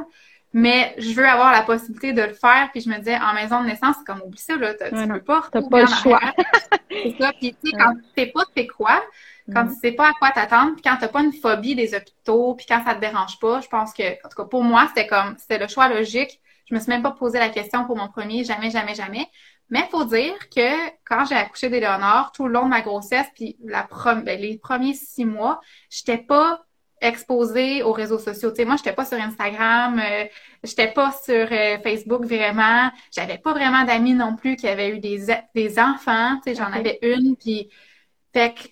mais je veux avoir la possibilité de le faire. Puis je me disais, en maison de naissance, c'est comme, oublie ça, là, tu peux pas T'as pas le choix. c'est ça. Puis tu sais, quand tu sais pas c'est quoi, quand tu sais pas à quoi t'attendre, puis quand t'as pas une phobie des hôpitaux, puis quand ça te dérange pas, je pense que, en tout cas, pour moi, c'était comme, c'était le choix logique. Je me suis même pas posé la question pour mon premier, jamais, jamais, jamais. Mais il faut dire que quand j'ai accouché d'Éléonore, tout le long de ma grossesse, puis la ben, les premiers six mois, j'étais pas exposée aux réseaux sociaux. Sais, moi, j'étais pas sur Instagram, euh, j'étais pas sur euh, Facebook vraiment. J'avais pas vraiment d'amis non plus qui avaient eu des, des enfants. Sais, j'en avais une, puis fait que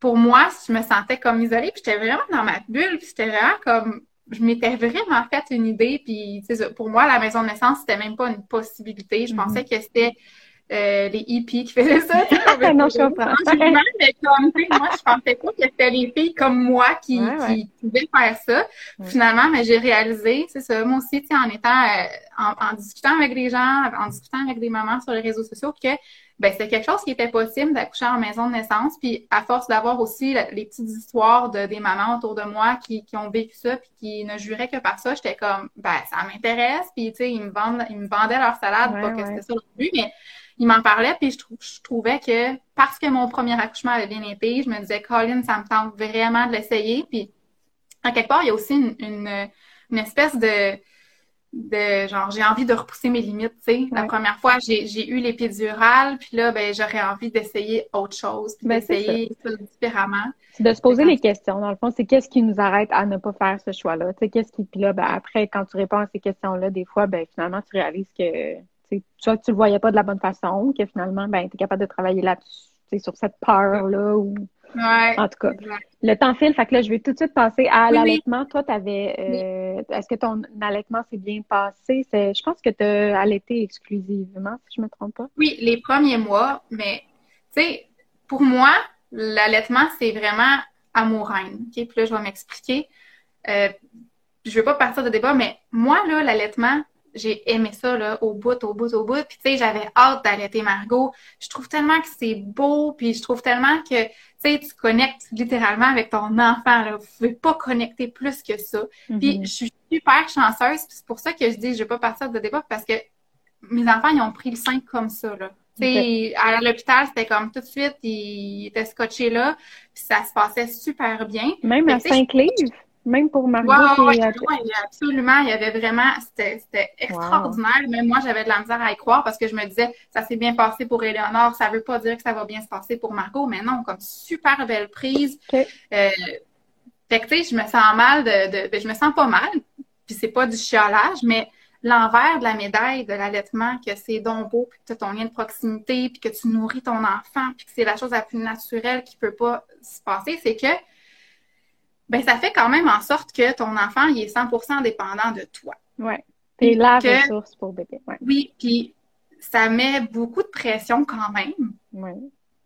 pour moi, je me sentais comme isolée, puis j'étais vraiment dans ma bulle, puis c'était vraiment comme je m'étais vraiment fait une idée, puis pour moi, la maison de naissance, c'était même pas une possibilité. Je pensais que c'était euh, les hippies qui faisaient ça. [LAUGHS] non, je comprends. mais comme, moi, je pensais pas que c'était les filles comme moi qui, qui pouvaient faire ça. Finalement, mais j'ai réalisé, c'est ça, moi aussi, en étant, euh, en, discutant avec des gens, en discutant avec des mamans sur les réseaux sociaux, que ben c'était quelque chose qui était possible d'accoucher en maison de naissance. Puis à force d'avoir aussi les petites histoires de des mamans autour de moi qui, qui ont vécu ça puis qui ne juraient que par ça, j'étais comme ben ça m'intéresse. Puis tu sais ils me vendent ils me vendaient leur salade, pas que c'était ça le but, mais ils m'en parlaient puis je, je, trouvais que parce que mon premier accouchement avait bien été, je me disais Colin ça me tente vraiment de l'essayer. Puis en quelque part il y a aussi une, une espèce de de genre j'ai envie de repousser mes limites, tu sais. La première fois, j'ai eu l'épidurale, puis là, ben j'aurais envie d'essayer autre chose, puis ben, d'essayer ça. différemment. C'est de se poser les questions. Dans le fond, c'est qu'est-ce qui nous arrête à ne pas faire ce choix-là? Tu sais, qu'est-ce qui. Puis là, ben, après, quand tu réponds à ces questions-là, des fois, ben finalement, tu réalises que soit tu le voyais pas de la bonne façon, que finalement, ben, tu es capable de travailler là-dessus, sur cette peur-là ou Ouais, en tout cas, le temps file. Fait que là, je vais tout de suite passer à l'allaitement. Toi, tu avais. Euh, est-ce que ton allaitement s'est bien passé? Je pense que tu as allaité exclusivement, si je ne me trompe pas. Oui, les premiers mois, mais tu sais, pour moi, l'allaitement, c'est vraiment amouraine. OK? Puis là, je vais m'expliquer. Euh, je ne veux pas partir de débat, mais moi, là, l'allaitement, j'ai aimé ça là, au bout, au bout, au bout. Puis tu sais, j'avais hâte d'allaiter Margot. Je trouve tellement que c'est beau, puis je trouve tellement que tu sais, tu connectes littéralement avec ton enfant. Là. Vous pouvez pas connecter plus que ça. Puis mm-hmm. je suis super chanceuse. C'est pour ça que je dis je vais pas partir de débat parce que mes enfants ils ont pris le sein comme ça là. Tu sais, à l'hôpital, c'était comme tout de suite, ils étaient scotchés là, puis ça se passait super bien. Même à Saint-Cloud? Même pour Margot. Oui, absolument. Il y avait vraiment, c'était extraordinaire. Même moi, j'avais de la misère à y croire parce que je me disais, ça s'est bien passé pour Éléonore, ça veut pas dire que ça va bien se passer pour Margot, mais non, comme super belle prise. Euh, fait que, tu sais, je me sens mal de, ben, je me sens pas mal, puis c'est pas du chiolage, mais l'envers de la médaille de l'allaitement, que c'est donc beau, puis que tu as ton lien de proximité, puis que tu nourris ton enfant, puis que c'est la chose la plus naturelle qui peut pas se passer, c'est que ben ça fait quand même en sorte que ton enfant, il est 100% dépendant de toi. Oui. C'est la ressource pour bébé. Oui, puis ça met beaucoup de pression quand même. Oui.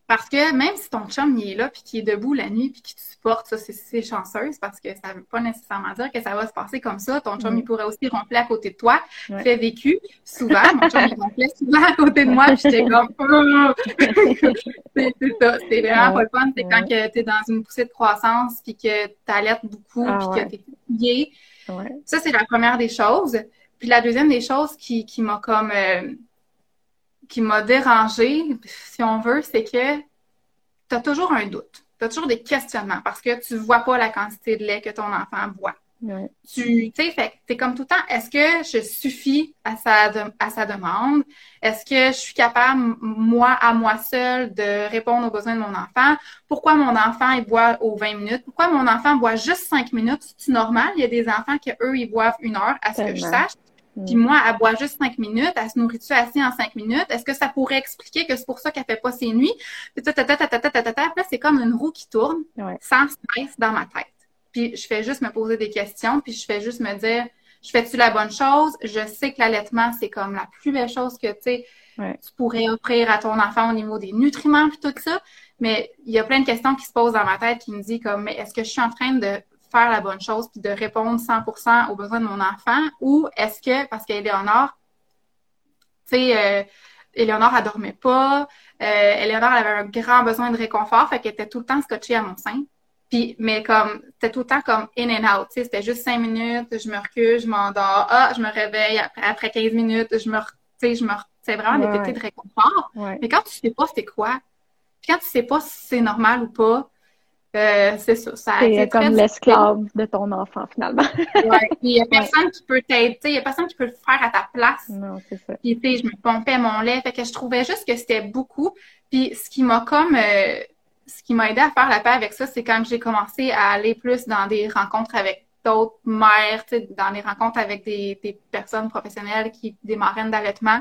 Parce que même si ton chum il est là puis qu'il est debout la nuit puis qu'il te supporte, ça c'est chanceuse parce que ça veut pas nécessairement dire que ça va se passer comme ça. Ton chum il pourrait aussi ronfler à côté de toi. Ouais. Fait vécu souvent. Mon chum il ronflait souvent à côté de moi puis j'étais comme [LAUGHS] [LAUGHS] c'est ça. C'est vraiment pas le fun. C'est quand que tu es dans une poussée de croissance puis que tu beaucoup ah, puis que tu es fatigué. Ça c'est la première des choses. Puis la deuxième des choses qui, qui m'a comme euh, qui m'a dérangée, si on veut, c'est que tu as toujours un doute. Tu as toujours des questionnements parce que tu vois pas la quantité de lait que ton enfant boit. Tu sais, fait t'es comme tout le temps, est-ce que je suffis à sa, à sa demande? Est-ce que je suis capable, moi, à moi seule, de répondre aux besoins de mon enfant? Pourquoi mon enfant, il boit aux 20 minutes? Pourquoi mon enfant boit juste 5 minutes? C'est normal? Il y a des enfants qui, eux, ils boivent une heure, à ce que je sache. Puis mm. moi, elle boit juste cinq minutes, elle se nourrit-tu assis en cinq minutes? Est-ce que ça pourrait expliquer que c'est pour ça qu'elle fait pas ses nuits? Puis là, c'est comme une roue qui tourne sans stress dans ma tête. Puis je fais juste me poser des questions, puis je fais juste me dire, je fais-tu la bonne chose? Je sais que l'allaitement, c'est comme la plus belle chose que, tu sais, tu pourrais offrir à ton enfant au niveau des nutriments puis tout ça. Mais il y a plein de questions qui se posent dans ma tête qui me disent comme, mais est-ce que je suis en train de faire la bonne chose puis de répondre 100% aux besoins de mon enfant ou est-ce que, parce qu'Éléonore, tu sais, euh, Éléonore, elle dormait pas, euh, Éléonore, elle avait un grand besoin de réconfort, fait qu'elle était tout le temps scotchée à mon sein. Puis, mais comme, c'était tout le temps comme in and out, tu sais, c'était juste cinq minutes, je me recule, je m'endors, ah, je me réveille, après, après 15 minutes, je me, tu sais, je me, c'est vraiment des ouais. de réconfort. Mais quand tu sais pas c'est quoi, puis quand tu sais pas si c'est normal ou pas, euh, c'est ça. ça c'est comme l'esclave de ton enfant, finalement. ouais. il n'y a [LAUGHS] personne qui peut t'aider, il n'y a personne qui peut le faire à ta place. Non, c'est ça. Puis, tu sais, je me pompais mon lait, fait que je trouvais juste que c'était beaucoup. Puis, ce qui m'a comme, euh, ce qui m'a aidé à faire la paix avec ça, c'est quand j'ai commencé à aller plus dans des rencontres avec d'autres mères, tu sais, dans des rencontres avec des, des personnes professionnelles qui des marraines d'allaitement.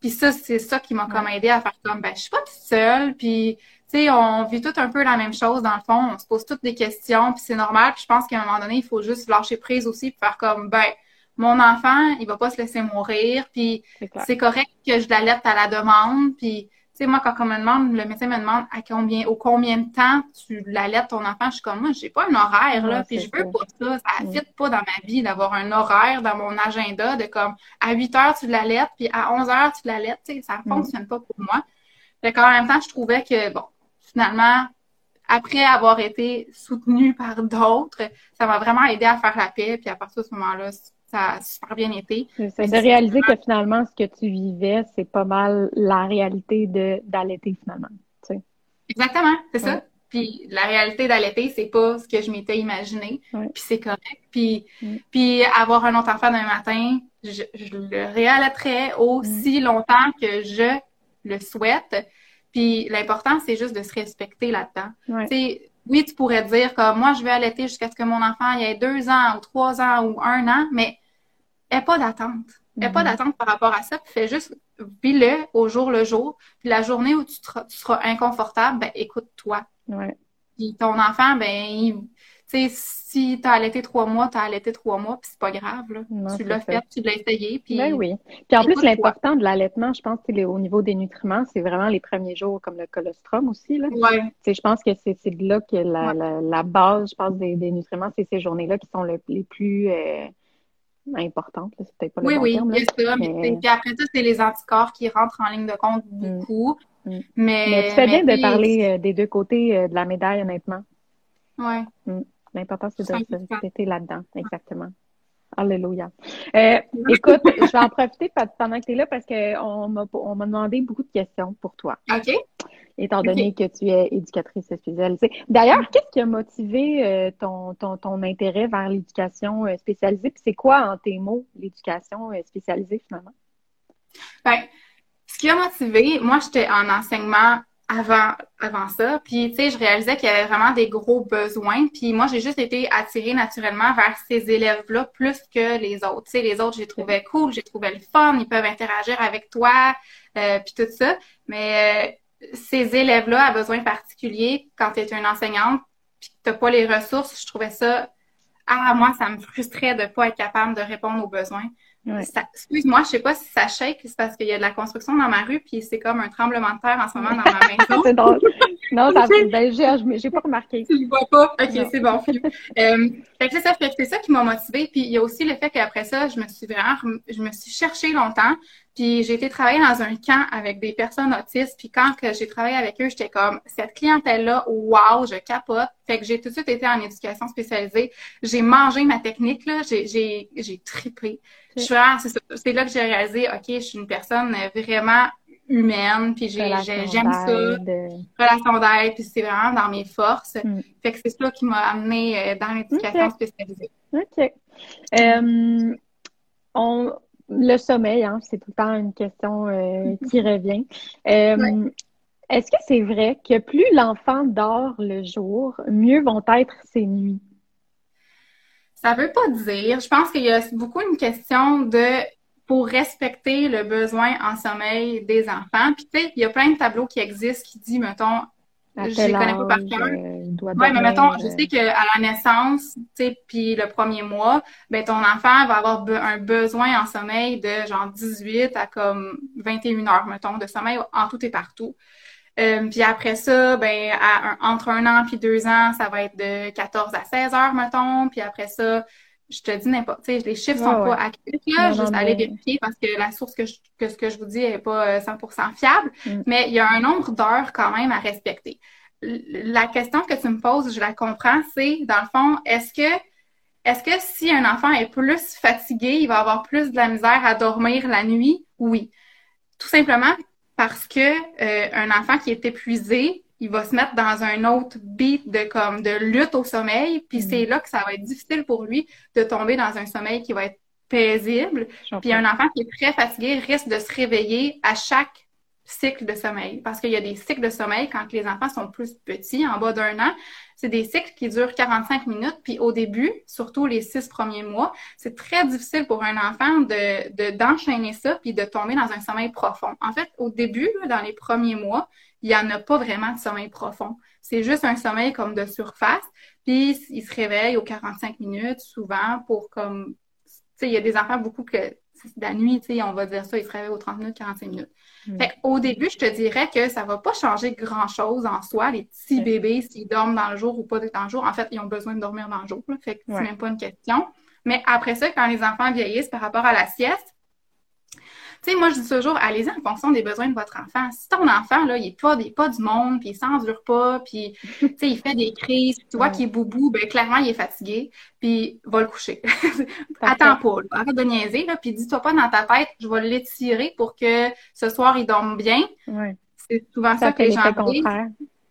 Puis ça, c'est ça qui m'a comme aidé à faire comme, ben, je suis pas toute seule, puis on vit tout un peu la même chose dans le fond. On se pose toutes des questions, puis c'est normal. Puis je pense qu'à un moment donné, il faut juste lâcher prise aussi, puis faire comme, ben, mon enfant, il va pas se laisser mourir, puis c'est correct que je l'allaite à la demande, puis tu sais, moi, quand on me demande, le médecin me demande à combien, au combien de temps tu l'allaites ton enfant, je suis comme, moi, j'ai pas un horaire, là, puis je veux pas ça. Ça ne pas dans ma vie d'avoir un horaire dans mon agenda de comme, à 8 heures, tu l'allaites, puis à 11 heures, tu l'allaites, tu sais, ça mm. fonctionne pas pour moi. Fait qu'en même temps, je trouvais que, bon, finalement, après avoir été soutenue par d'autres, ça m'a vraiment aidé à faire la paix. Puis à partir de ce moment-là, ça a super bien été. C'est de réaliser que finalement, ce que tu vivais, c'est pas mal la réalité d'allaiter finalement. Exactement, c'est ça. Puis la réalité d'allaiter, c'est pas ce que je m'étais imaginé. Puis c'est correct. Puis, puis avoir un autre enfant demain matin, je, le réallaiterai aussi longtemps que je le souhaite. Puis l'important, c'est juste de se respecter là-dedans. Oui, tu pourrais dire comme moi, je vais allaiter jusqu'à ce que mon enfant ait deux ans ou trois ans ou un an, mais a pas d'attente. Il pas mm-hmm. d'attente par rapport à ça. Puis fais juste, vis-le au jour le jour. Puis la journée où tu, seras inconfortable, ben écoute-toi. Puis ton enfant, ben, il, sais, si tu as allaité trois mois, tu as allaité trois mois, puis c'est pas grave. Là. tu l'as fait, tu l'as essayé. Puis, ben oui. Puis en plus, l'important de l'allaitement, je pense, c'est au niveau des nutriments, c'est vraiment les premiers jours, comme le colostrum aussi. Là. Ouais. Je pense que c'est de là que la, la, base, je pense, des, des nutriments, c'est ces journées-là qui sont les plus euh, importantes. C'est peut-être pas le oui, bon oui, terme. Oui, ça. Mais... Puis après ça, c'est les anticorps qui rentrent en ligne de compte mm. beaucoup. Mm. Mais, mais, tu fais bien de parler euh, des deux côtés euh, de la médaille, honnêtement. Oui. Mm. L'important, c'est de rester là-dedans. Exactement. Alléluia. Euh, écoute, [LAUGHS] je vais en profiter pendant que tu es là parce qu'on m'a, on m'a demandé beaucoup de questions pour toi. OK. Étant donné que tu es éducatrice spécialisée. D'ailleurs, qu'est-ce qui a motivé euh, ton, ton, ton, intérêt vers l'éducation euh, spécialisée? Puis c'est quoi, en tes mots, l'éducation spécialisée finalement? Bien, ce qui a motivé, moi, j'étais en enseignement avant, avant ça. Puis, tu sais, je réalisais qu'il y avait vraiment des gros besoins. Puis moi, j'ai juste été attirée naturellement vers ces élèves-là plus que les autres. Tu sais, les autres, j'ai trouvé cool, j'ai trouvé le fun, ils peuvent interagir avec toi, euh, puis tout ça. Mais euh, ces élèves-là à besoins particuliers, quand tu es une enseignante, puis que tu pas les ressources, je trouvais ça... Ah, moi, ça me frustrait de pas être capable de répondre aux besoins. Excuse-moi, je sais pas si ça shake, c'est parce qu'il y a de la construction dans ma rue, puis c'est comme un tremblement de terre en ce moment dans ma [LAUGHS] maison. c'est drôle. Non, ça [LAUGHS] ben, j'ai pas remarqué. Tu le vois pas? Ok, c'est bon. [LAUGHS] euh, fait que ça, c'est ça qui m'a motivée. Puis il y a aussi le fait qu'après ça, je me suis vraiment, je me suis cherchée longtemps. Puis j'ai été travailler dans un camp avec des personnes autistes. Puis quand j'ai travaillé avec eux, j'étais comme cette clientèle-là, wow, je capote. Fait que j'ai tout de suite été en éducation spécialisée. J'ai mangé ma technique là, j'ai j'ai trippé. Je suis c'est là que j'ai réalisé, ok, je suis une personne vraiment humaine, puis j'aime ça, relation d'aide, puis c'est vraiment dans mes forces. Mm. Fait que c'est ça qui m'a amené euh, dans l'éducation spécialisée. OK. Euh, on, le sommeil, hein, c'est tout le temps une question euh, qui revient. Est-ce que c'est vrai que plus l'enfant dort le jour, mieux vont être ses nuits? Ça veut pas dire. Je pense qu'il y a beaucoup une question de pour respecter le besoin en sommeil des enfants. Puis tu sais, il y a plein de tableaux qui existent qui disent, mettons, je les connais pas par cœur. Euh, oui, mais mettons, je sais qu'à la naissance, tu sais, puis le premier mois, ben ton enfant va avoir un besoin en sommeil de genre 18 à comme 21 heures, mettons, de sommeil en tout et partout. Euh, puis après ça, ben à entre un an puis deux ans, ça va être de 14 à 16 heures, mettons. Puis après ça, je te dis n'importe, les chiffres sont pas accurés, là, juste aller vérifier parce que la source que, que ce que je vous dis est pas 100% euh, fiable, mm. mais il y a un nombre d'heures quand même à respecter. La question que tu me poses, je la comprends, c'est, dans le fond, est-ce que est-ce que si un enfant est plus fatigué, il va avoir plus de la misère à dormir la nuit? Oui. Tout simplement parce que euh, un enfant qui est épuisé, il va se mettre dans un autre beat de comme de lutte au sommeil, puis mm. c'est là que ça va être difficile pour lui de tomber dans un sommeil qui va être paisible. Puis un enfant qui est très fatigué risque de se réveiller à chaque cycle de sommeil. Parce qu'il y a des cycles de sommeil quand les enfants sont plus petits, en bas d'un an. C'est des cycles qui durent 45 minutes. Puis au début, surtout les six premiers mois, c'est très difficile pour un enfant de, d'enchaîner ça puis de tomber dans un sommeil profond. En fait, au début, dans les premiers mois, il n'y en a pas vraiment de sommeil profond. C'est juste un sommeil comme de surface. Puis il se réveille aux 45 minutes souvent pour comme... Tu sais, il y a des enfants beaucoup que la nuit, tu sais, on va dire ça, ils se réveillent aux 30 minutes, 45 minutes. Mm. au début, je te dirais que ça va pas changer grand-chose en soi. Les petits bébés, s'ils dorment dans le jour ou pas dans le jour, en fait, ils ont besoin de dormir dans le jour. Fait que c'est même pas une question. Mais après ça, quand les enfants vieillissent par rapport à la sieste, tu sais, moi, je dis toujours, allez-y en fonction des besoins de votre enfant. Si ton enfant, là, il est pas, pas du monde, puis il s'endure pas, puis, [LAUGHS] tu sais, il fait des crises, tu vois qu'il est boubou, ben clairement, il est fatigué, puis va le coucher. [LAUGHS] Attends pas, arrête de niaiser, là, puis dis-toi pas dans ta tête, je vais l'étirer pour que ce soir, il dorme bien. C'est souvent ça, que les gens disent.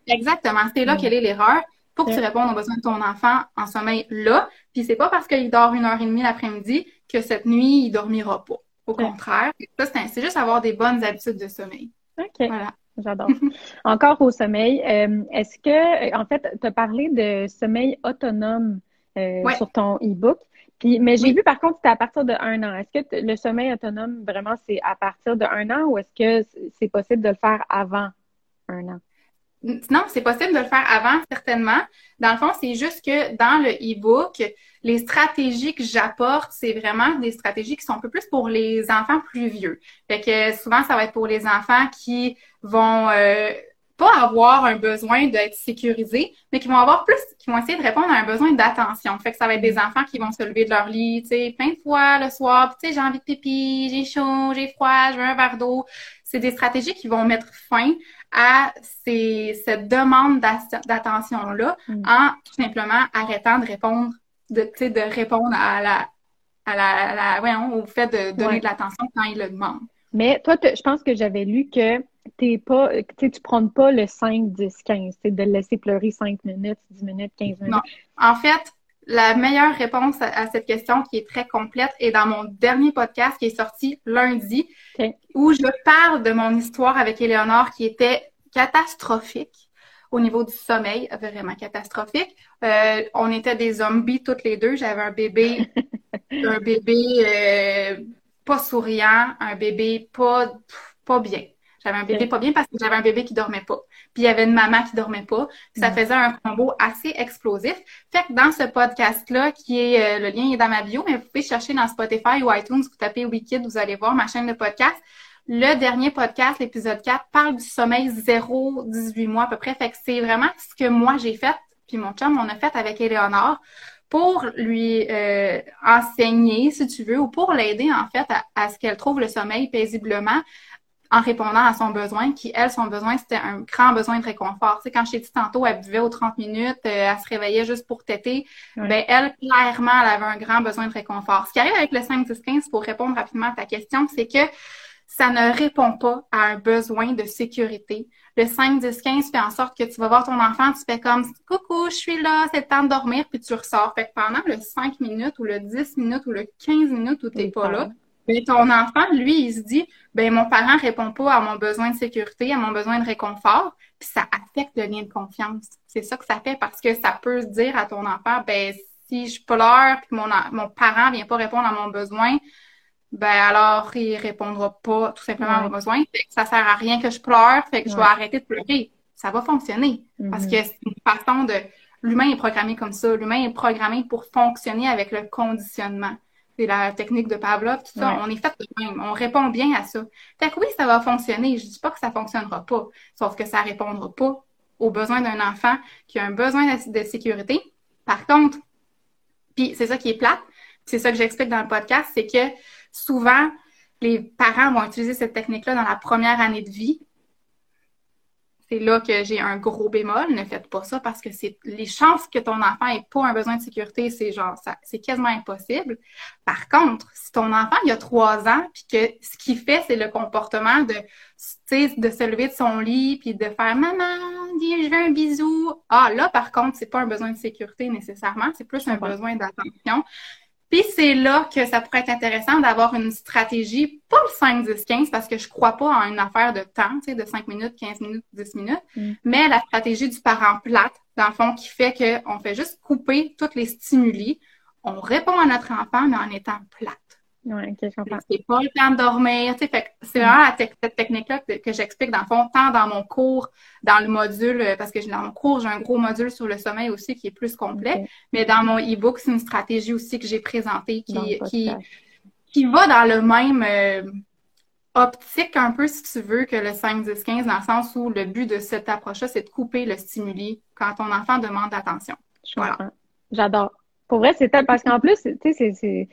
Exactement, c'est là quelle est l'erreur pour que tu répondes aux besoins de ton enfant en sommeil là. Puis c'est pas parce qu'il dort une heure et demie l'après-midi que cette nuit, il dormira pas. Au contraire, c'est juste avoir des bonnes habitudes de sommeil. OK. Voilà. J'adore. [LAUGHS] Encore au sommeil, euh, est-ce que, en fait, tu as parlé de sommeil autonome euh, sur ton e-book. Puis, mais j'ai vu par contre, c'était à partir de un an. Est-ce que le sommeil autonome, vraiment, c'est à partir de un an ou est-ce que c'est possible de le faire avant un an? Non, c'est possible de le faire avant, certainement. Dans le fond, c'est juste que dans le e-book, les stratégies que j'apporte, c'est vraiment des stratégies qui sont un peu plus pour les enfants plus vieux. Fait que souvent, ça va être pour les enfants qui vont euh, pas avoir un besoin d'être sécurisés, mais qui vont avoir plus, qui vont essayer de répondre à un besoin d'attention. Fait que ça va être des enfants qui vont se lever de leur lit, tu sais, plein de fois le soir, tu sais, j'ai envie de pipi, j'ai chaud, j'ai froid, je veux un verre d'eau. C'est des stratégies qui vont mettre fin à ces, cette demande d'attention-là mm. en tout simplement arrêtant de répondre, de, de répondre à la, à la, la voyons, au fait de donner de l'attention quand il le demande. Mais toi, je pense que j'avais lu que t'es pas, tu prends pas le 5, 10, 15, c'est de le laisser pleurer 5 minutes, 10 minutes, 15 minutes. Non. En fait, la meilleure réponse à, cette question qui est très complète est dans mon dernier podcast qui est sorti lundi, où je parle de mon histoire avec Éléonore qui était catastrophique au niveau du sommeil, vraiment catastrophique. Euh, on était des zombies toutes les deux. J'avais un bébé, [LAUGHS] un bébé euh, pas souriant, un bébé pas, pas bien. J'avais un bébé pas bien parce que j'avais un bébé qui dormait pas. Puis il y avait une maman qui dormait pas. ça mm. faisait un combo assez explosif. Fait que dans ce podcast-là, qui est euh, le lien est dans ma bio, mais vous pouvez chercher dans Spotify ou iTunes, vous tapez Wikid, vous allez voir ma chaîne de podcast. Le dernier podcast, l'épisode 4, parle du sommeil 0-18 mois à peu près. Fait que c'est vraiment ce que moi j'ai fait, puis mon chum, on a fait avec Éléonore pour lui euh, enseigner, si tu veux, ou pour l'aider en fait à, à ce qu'elle trouve le sommeil paisiblement en répondant à son besoin, qui, elle, son besoin, c'était un grand besoin de réconfort. Tu sais, quand je t'ai dit tantôt, elle buvait aux 30 minutes, euh, elle se réveillait juste pour téter, ben elle, clairement, elle avait un grand besoin de réconfort. Ce qui arrive avec le 5-10-15, pour répondre rapidement à ta question, c'est que ça ne répond pas à un besoin de sécurité. Le 5, 10, 15 fait en sorte que tu vas voir ton enfant, tu fais comme coucou, je suis là, c'est le temps de dormir, puis tu ressors. Fait que pendant le 5 minutes ou le 10 minutes ou le 15 minutes où tu n'es pas là, mais ton enfant, lui, il se dit, ben mon parent répond pas à mon besoin de sécurité, à mon besoin de réconfort, puis ça affecte le lien de confiance. C'est ça que ça fait parce que ça peut se dire à ton enfant, ben si je pleure puis mon mon parent vient pas répondre à mon besoin, ben alors il répondra pas tout simplement à mon besoin. Fait que ça sert à rien que je pleure, fait que je vais arrêter de pleurer. Ça va fonctionner parce que mm-hmm. c'est une façon de l'humain est programmé comme ça. L'humain est programmé pour fonctionner avec le conditionnement. C'est la technique de Pavlov, tout ça. On est fait de même. On répond bien à ça. Fait que oui, ça va fonctionner. Je dis pas que ça fonctionnera pas. Sauf que ça répondra pas aux besoins d'un enfant qui a un besoin de, sécurité. Par contre, puis c'est ça qui est plate, c'est ça que j'explique dans le podcast, c'est que souvent, les parents vont utiliser cette technique-là dans la première année de vie c'est là que j'ai un gros bémol. Ne faites pas ça parce que c'est les chances que ton enfant ait pas un besoin de sécurité, c'est genre ça, c'est quasiment impossible. Par contre, si ton enfant il a trois ans puis que ce qu'il fait c'est le comportement de de se lever de son lit puis de faire maman, dis je veux un bisou. Ah là par contre c'est pas un besoin de sécurité nécessairement, c'est plus un besoin d'attention. Puis c'est là que ça pourrait être intéressant d'avoir une stratégie, pas le 5, 10, 15, parce que je crois pas en une affaire de temps, tu sais, de 5 minutes, 15 minutes, 10 minutes, mm. mais la stratégie du parent plate, dans le fond, qui fait qu'on fait juste couper tous les stimuli. On répond à notre enfant, mais en étant plate. Ouais. C'est pas le temps de dormir, tu sais, c'est vraiment cette technique-là que, j'explique dans le fond, tant dans mon cours, dans le module, euh, parce que dans mon cours, j'ai un gros module sur le sommeil aussi qui est plus complet, mais dans mon e-book, c'est une stratégie aussi que j'ai présentée qui, qui, qui va dans le même euh, optique un peu, si tu veux, que le 5, 10, 15, dans le sens où le but de cette approche-là, c'est de couper le stimuli quand ton enfant demande attention. Voilà. J'adore. Pour vrai, c'est parce qu'en plus, tu sais, c'est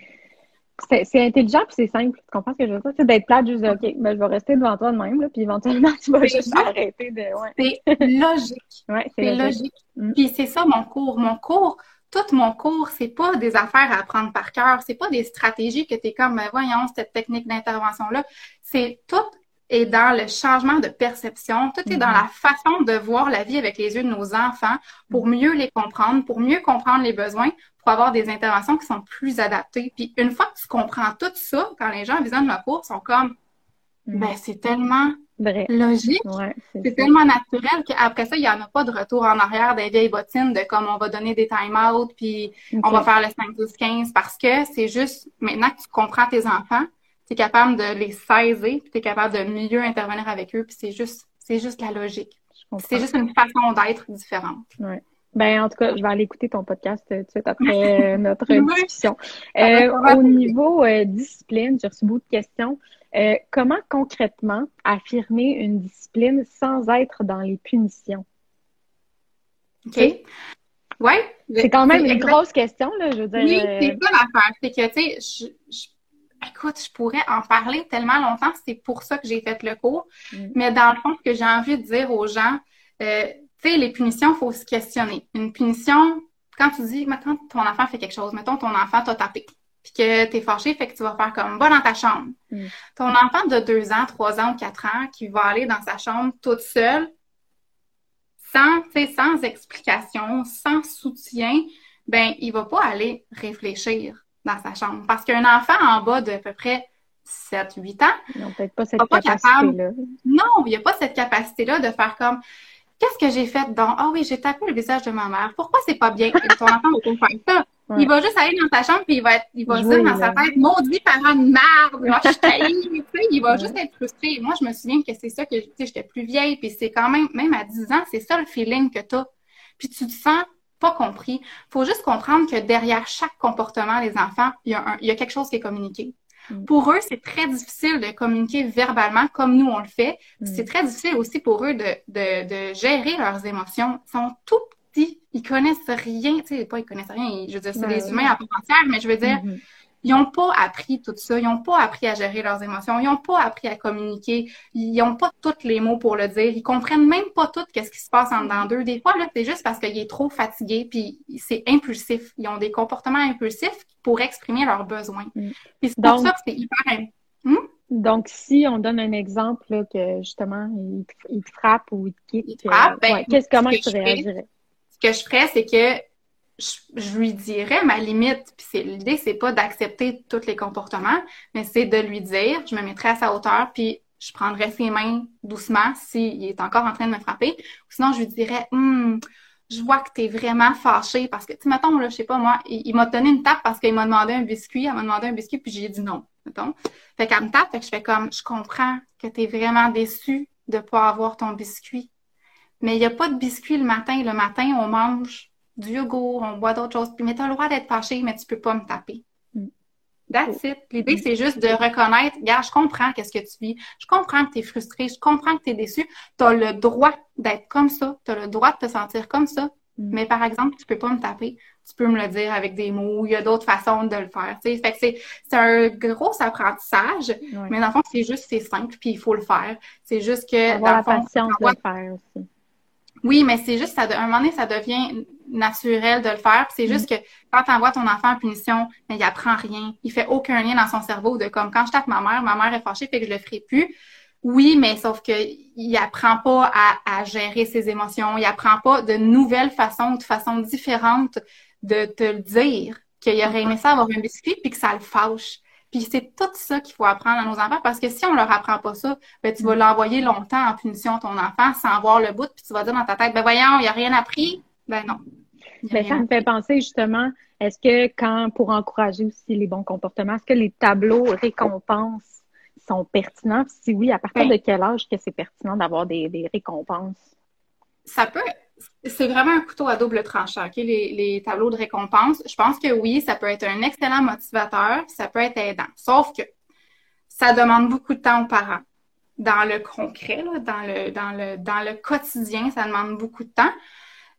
c'est intelligent puis c'est simple. Tu comprends ce que je veux dire? C'est d'être plate, juste OK, ben, je vais rester devant toi de même, là, puis éventuellement, tu vas juste arrêter de. Ouais. C'est logique. [LAUGHS] ouais, c'est logique. Mm. Puis c'est ça mon cours. Mon cours, tout mon cours, c'est pas des affaires à apprendre par cœur. C'est pas des stratégies que tu es comme, ben, voyons, cette technique d'intervention-là. C'est tout est dans le changement de perception, tout est dans mm-hmm. la façon de voir la vie avec les yeux de nos enfants pour mieux les comprendre, pour mieux comprendre les besoins, avoir des interventions qui sont plus adaptées. Puis une fois que tu comprends tout ça, quand les gens visionnent le cours, sont comme mm. ben c'est tellement logique, c'est tellement naturel qu'après ça, il n'y en a pas de retour en arrière des vieilles bottines de comme on va donner des time-out, puis on va faire le 5, 12, 15, parce que c'est juste maintenant que tu comprends tes enfants, tu es capable de les saisir, puis tu es capable de mieux intervenir avec eux, puis c'est juste, c'est juste la logique. C'est juste une façon d'être différente. Ouais. Ben, en tout cas, je vais aller écouter ton podcast euh, tout de suite après euh, [LAUGHS] notre discussion. Euh, au niveau discipline, j'ai reçu beaucoup de questions. comment concrètement affirmer une discipline sans être dans les punitions? OK. Oui. C'est quand même une grosse question, là, je veux dire. Oui, c'est ça l'affaire. C'est que, tu sais, écoute, je pourrais en parler tellement longtemps. C'est pour ça que j'ai fait le cours. Mm. Mais dans le fond, ce que j'ai envie de dire aux gens, tu sais, les punitions, il faut se questionner. Une punition, quand tu dis, quand ton enfant fait quelque chose, mettons ton enfant t'a tapé, puis que t'es fâché, fait que tu vas faire comme, va dans ta chambre. Mm. Ton enfant de deux ans, trois ans ou quatre ans, qui va aller dans sa chambre toute seule, sans, sans explication, sans soutien, ben, il va pas aller réfléchir dans sa chambre. Parce qu'un enfant en bas de à peu près 7, 8 ans, il n'a peut-être pas cette capacité-là. Non, il n'y a pas cette capacité-là de faire comme, Qu'est-ce que j'ai fait donc? Ah oui, j'ai tapé le visage de ma mère. Pourquoi c'est pas bien? Ton enfant va pas? Faire ça. Il va juste aller dans sa chambre puis il va être, il va dire dans sa tête, maudit parent de merde, je tu sais, il va juste être frustré. Moi, je me souviens que c'est ça que, tu sais, j'étais plus vieille puis c'est quand même, même à 10 ans, c'est ça le feeling que t'as. Puis tu te sens pas compris. Faut juste comprendre que derrière chaque comportement des enfants, il y a, un, il y a quelque chose qui est communiqué. Mm. Pour eux, c'est très difficile de communiquer verbalement comme nous on le fait. Mm. C'est très difficile aussi pour eux de, de, de, gérer leurs émotions. Ils sont tout petits, ils connaissent rien. Tu sais, pas ils connaissent rien. Je veux dire, c'est des humains à part entière, mais je veux dire, mm-hmm ils n'ont pas appris tout ça, ils n'ont pas appris à gérer leurs émotions, ils n'ont pas appris à communiquer, ils n'ont pas tous les mots pour le dire, ils comprennent même pas tout qu'est-ce qui se passe en dedans d'eux. Des fois, là, c'est juste parce qu'il est trop fatigué, puis c'est impulsif. Ils ont des comportements impulsifs pour exprimer leurs besoins. Mm. Puis c'est pour ça que c'est hyper... Hmm? Donc, si on donne un exemple que justement, il, te frappe ou il te quitte, il te frappe, ben, qu'est-ce, comment tu réagirais? Ce que je ferais, c'est que je, lui dirais ma limite. Puis l'idée, c'est pas d'accepter tous les comportements, mais c'est de lui dire, je me mettrais à sa hauteur, puis je prendrais ses mains doucement s'il est encore en train de me frapper. sinon, je lui dirais, hum, je vois que tu es vraiment fâché parce que, tu sais, mettons, là, je sais pas, moi, il, m'a donné une tape parce qu'il m'a demandé un biscuit, elle m'a demandé un biscuit, puis j'ai dit non, mettons. Fait qu'elle me tape, fait que je fais comme, je comprends que tu es vraiment déçu de pas avoir ton biscuit. Mais il n'y a pas de biscuit le matin. Le matin, on mange du yogourt, on boit d'autres choses. Mais tu as le droit d'être fâché, mais tu peux pas me taper. That's it. L'idée, c'est juste de reconnaître, gars, je comprends qu'est-ce que tu vis, je comprends que tu es frustré, je comprends que tu es déçu. Tu as le droit d'être comme ça, tu as le droit de te sentir comme ça. Mm. Mais par exemple, tu peux pas me taper. Tu peux me le dire avec des mots. Il y a d'autres façons de le faire. Fait que c'est, c'est un gros apprentissage. Mais dans le fond, c'est juste, c'est simple, puis il faut le faire. C'est juste que. Avoir la patience de le faire aussi. Oui, mais c'est juste, ça, à un moment donné, ça devient naturel de le faire. c'est juste que quand tu envoies ton enfant en punition, mais il apprend rien. Il fait aucun lien dans son cerveau de comme quand je tape ma mère, ma mère est fâchée, fait que je le ferai plus. Oui, mais sauf que il apprend pas à, gérer ses émotions. Il apprend pas de nouvelles façons, de façons différentes de te le dire qu'il aurait aimé ça avoir un biscuit puis que ça le fâche. Puis c'est tout ça qu'il faut apprendre à nos enfants parce que si on leur apprend pas ça, ben tu vas l'envoyer longtemps en punition ton enfant sans voir le bout puis tu vas dire dans ta tête ben voyons, il a rien appris. Ben non. Ben, ça me fait penser justement, est-ce que quand, pour encourager aussi les bons comportements, est-ce que les tableaux récompenses sont pertinents? Si oui, à partir ben de quel âge que c'est pertinent d'avoir des, récompenses? Ça peut, c'est vraiment un couteau à double tranchant, les, tableaux de récompense. Je pense que oui, ça peut être un excellent motivateur, ça peut être aidant. Sauf que ça demande beaucoup de temps aux parents. Dans le concret, dans, le, quotidien, ça demande beaucoup de temps.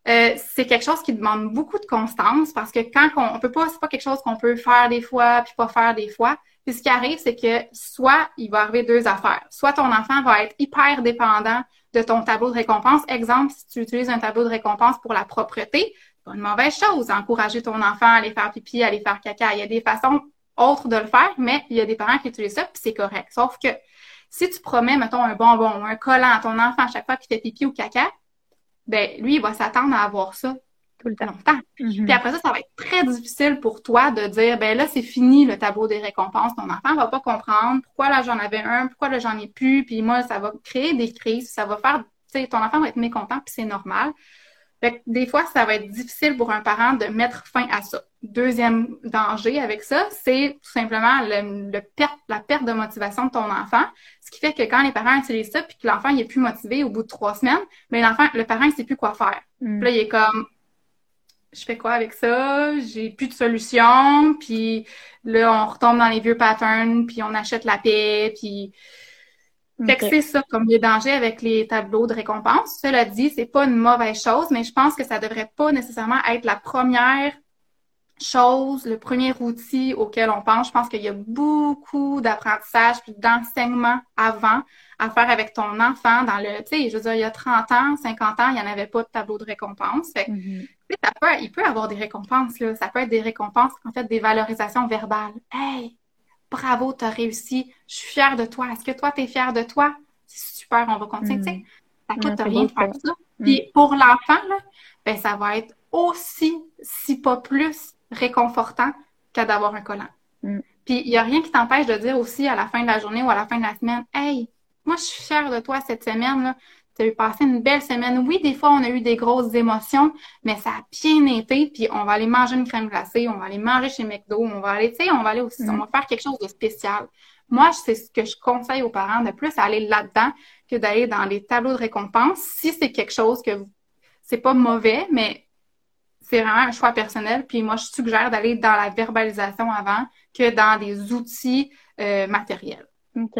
Euh, c'est quelque chose qui demande beaucoup de constance parce que quand on, on peut pas, c'est pas quelque chose qu'on peut faire des fois puis pas faire des fois. Puis ce qui arrive, c'est que soit il va arriver deux affaires. Soit ton enfant va être hyper dépendant de ton tableau de récompense. Exemple, si tu utilises un tableau de récompense pour la propreté, c'est pas une mauvaise chose. Encourager ton enfant à aller faire pipi, à aller faire caca. Il y a des façons autres de le faire, mais il y a des parents qui utilisent ça, puis c'est correct. Sauf que si tu promets, mettons, un bonbon ou un collant à ton enfant à chaque fois qu'il fait pipi ou caca, ben lui, il va s'attendre à avoir ça tout le temps. longtemps. Mm-hmm. Puis après ça, ça va être très difficile pour toi de dire, ben là, c'est fini le tableau des récompenses. Ton enfant va pas comprendre pourquoi là, j'en avais un, pourquoi là, j'en ai plus. Puis moi, ça va créer des crises, ça va faire, tu sais, ton enfant va être mécontent, puis c'est normal. Fait que des fois, ça va être difficile pour un parent de mettre fin à ça. Deuxième danger avec ça, c'est tout simplement le, perte, la perte de motivation de ton enfant. Ce qui fait que quand les parents utilisent ça, puis que l'enfant il est plus motivé au bout de trois semaines, mais l'enfant, le parent, il sait plus quoi faire. Mm. Puis là, il est comme je fais quoi avec ça? J'ai plus de solution. Puis là, on retombe dans les vieux patterns, puis on achète la paix, puis fait que c'est ça, comme le danger avec les tableaux de récompense. Cela dit, c'est pas une mauvaise chose, mais je pense que ça devrait pas nécessairement être la première chose, le premier outil auquel on pense. Je pense qu'il y a beaucoup d'apprentissage puis d'enseignement avant à faire avec ton enfant dans le, tu sais, je veux dire, il y a 30 ans, 50 ans, il n'y en avait pas de tableau de récompense. Fait mm-hmm. ça peut, il peut avoir des récompenses, là. Ça peut être des récompenses, en fait, des valorisations verbales. Hey, bravo, tu as réussi, je suis fière de toi. Est-ce que toi, tu es fière de toi? C'est super, on va continuer. Mm. sais, Ça coûte rien de faire ça. Mm. Puis pour l'enfant, ben, ça va être aussi, si pas plus, réconfortant qu'à d'avoir un collant. Mm. Puis il n'y a rien qui t'empêche de dire aussi à la fin de la journée ou à la fin de la semaine, Hey, moi, je suis fière de toi cette semaine. Tu as eu passé une belle semaine. Oui, des fois, on a eu des grosses émotions, mais ça a bien été. Puis on va aller manger une crème glacée, on va aller manger chez McDo, on va aller, tu sais, on va aller aussi, on va faire quelque chose de spécial. Moi, c'est ce que je conseille aux parents de plus aller là-dedans que d'aller dans les tableaux de récompense. Si c'est quelque chose que c'est pas mauvais, mais c'est vraiment un choix personnel. Puis moi, je suggère d'aller dans la verbalisation avant que dans des outils euh, matériels. OK.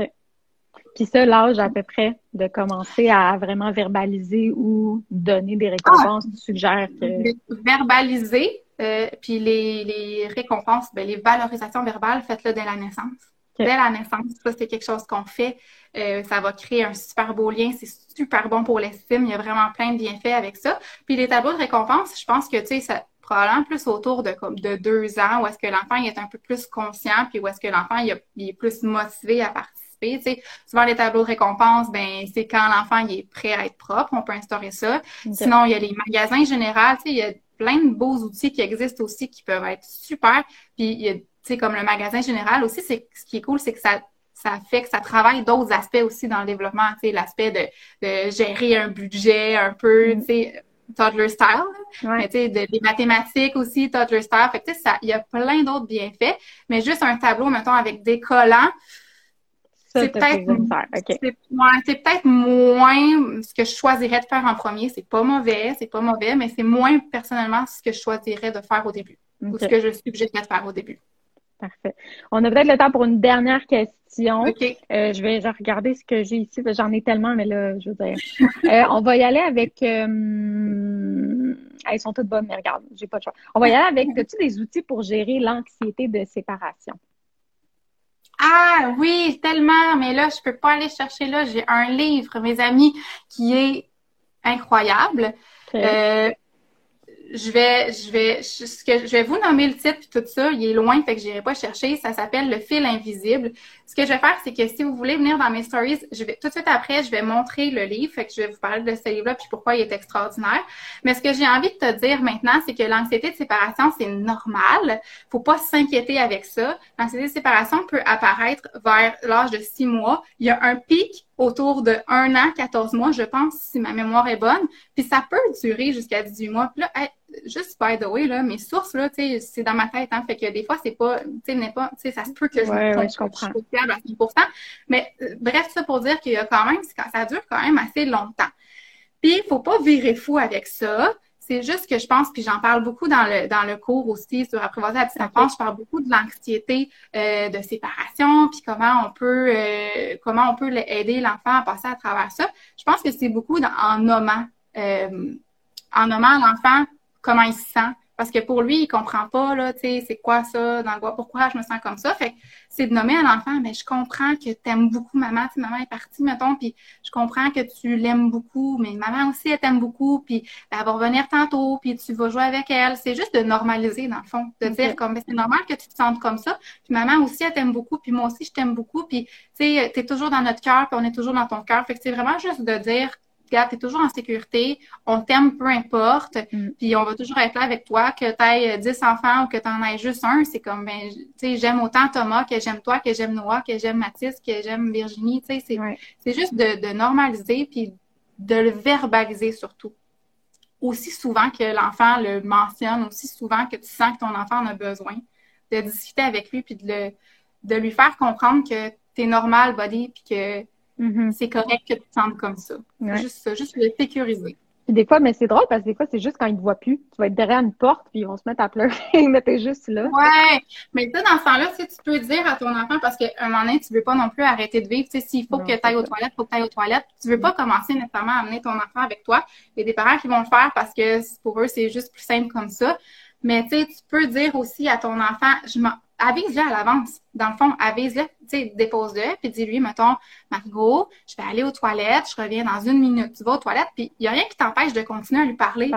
Puis ça, l'âge à peu près de commencer à vraiment verbaliser ou donner des récompenses, tu suggères que... Verbaliser, euh, puis les, les récompenses, ben, les valorisations verbales, faites-le dès la naissance. Dès la naissance, ça, c'est quelque chose qu'on fait. Euh, ça va créer un super beau lien. C'est super bon pour l'estime. Il y a vraiment plein de bienfaits avec ça. Puis les tableaux de récompenses, je pense que, tu sais, ça, probablement plus autour de comme de deux ans, où est-ce que l'enfant est un peu plus conscient, puis où est-ce que l'enfant il, est plus motivé à participer participer. Tu sais, souvent, les tableaux de récompense, ben, c'est quand l'enfant il est prêt à être propre, on peut instaurer ça. Sinon, il y a les magasins généraux, tu sais, il y a plein de beaux outils qui existent aussi qui peuvent être super. Puis, il y a, tu sais, comme le magasin général aussi, c'est ce qui est cool, c'est que ça ça fait que ça travaille d'autres aspects aussi dans le développement, tu sais, l'aspect de, de, gérer un budget un peu, mm. tu sais, toddler style, mais tu sais, de, des mathématiques aussi, toddler style. Fait tu sais, il y a plein d'autres bienfaits, mais juste un tableau, mettons, avec des collants, c'est peut-être peut-être moins ce que je choisirais de faire en premier. C'est pas mauvais, c'est pas mauvais, mais c'est moins personnellement ce que je choisirais de faire au début ou ce que je suggérerais de faire au début. Parfait. On a peut-être le temps pour une dernière question. Euh, je vais regarder ce que j'ai ici. J'en ai tellement, mais là, je veux dire. [LAUGHS] Euh, on va y aller avec. Euh, elles sont toutes bonnes, mais regarde, j'ai pas de choix. On va y aller avec. As-tu des outils pour gérer l'anxiété de séparation? Ah oui, tellement, mais là, je peux pas aller chercher là. J'ai un livre, mes amis, qui est incroyable je vais, je vais, je vais vous nommer le titre puis tout ça. Il est loin, fait que j'irai pas chercher. Ça s'appelle Le fil invisible. Ce que je vais faire, c'est que si vous voulez venir dans mes stories, je vais tout de suite après, je vais montrer le livre. Fait que je vais vous parler de ce livre-là puis pourquoi il est extraordinaire. Mais ce que j'ai envie de te dire maintenant, c'est que l'anxiété de séparation, c'est normal. Faut pas s'inquiéter avec ça. L'anxiété de séparation peut apparaître vers l'âge de six mois. Il y a un pic autour de un an, 14 mois, je pense, si ma mémoire est bonne. Puis ça peut durer jusqu'à 18 mois. Puis là, juste by the way, là, mes sources, là, c'est dans ma tête, hein. Fait que des fois, c'est pas, tu sais, n'est pas, tu sais, ça se peut que je me trompe, je comprends. à 100%. Mais, euh, bref, ça pour dire qu'il y a quand même, ça dure quand même assez longtemps. Puis, il faut pas virer fou avec ça. C'est juste que je pense, puis j'en parle beaucoup dans le dans le cours aussi sur apprivoiser la petite enfance, je parle beaucoup de l'anxiété euh, de séparation, puis comment on peut euh, comment on peut aider l'enfant à passer à travers ça. Je pense que c'est beaucoup en nommant euh, en nommant l'enfant comment il se sent. Parce que pour lui, il comprend pas, là, tu sais, c'est quoi ça, dans quoi, pourquoi je me sens comme ça. Fait c'est de nommer à l'enfant, mais je comprends que tu aimes beaucoup maman, tu maman est partie, mettons, puis je comprends que tu l'aimes beaucoup, mais maman aussi, elle t'aime beaucoup, puis elle va revenir tantôt, puis tu vas jouer avec elle. C'est juste de normaliser, dans le fond, de dire comme, c'est normal que tu te sentes comme ça, puis maman aussi, elle t'aime beaucoup, puis moi aussi, je t'aime beaucoup, puis tu sais, t'es toujours dans notre cœur, puis on est toujours dans ton cœur. Fait que c'est vraiment juste de dire, regarde, t'es toujours en sécurité, on t'aime peu importe, mm. puis on va toujours être là avec toi, que tu aies 10 enfants ou que tu en aies juste un, c'est comme, ben, tu sais, j'aime autant Thomas que j'aime toi, que j'aime Noah, que j'aime Mathis, que j'aime Virginie, tu sais, c'est juste de, normaliser puis de le verbaliser surtout. Aussi souvent que l'enfant le mentionne, aussi souvent que tu sens que ton enfant en a besoin, de discuter avec lui puis de, le, de lui faire comprendre que tu es normal, buddy, puis que Mm-hmm. C'est correct que tu te sentes comme ça. Juste ça, juste le sécuriser. des fois, mais c'est drôle parce que des fois, c'est juste quand ils ne te voient plus. Tu vas être derrière une porte, puis ils vont se mettre à pleurer, [LAUGHS] mais t'es juste là. Ouais. Mais tu sais, dans ce temps-là, tu peux dire à ton enfant, parce qu'à un moment donné, tu veux pas non plus arrêter de vivre. Tu sais, s'il faut que tu ailles aux toilettes, il faut que tu ailles aux toilettes. Tu veux pas commencer nécessairement à amener ton enfant avec toi. Il y a des parents qui vont le faire parce que pour eux, c'est juste plus simple comme ça. Mais tu sais, tu peux dire aussi à ton enfant, je m'en avise-le à l'avance. Dans le fond, avise-le, tu sais, dépose-le, puis dis-lui, mettons, Margot, je vais aller aux toilettes, je reviens dans une minute. Tu vas aux toilettes, puis il n'y a rien qui t'empêche de continuer à lui parler.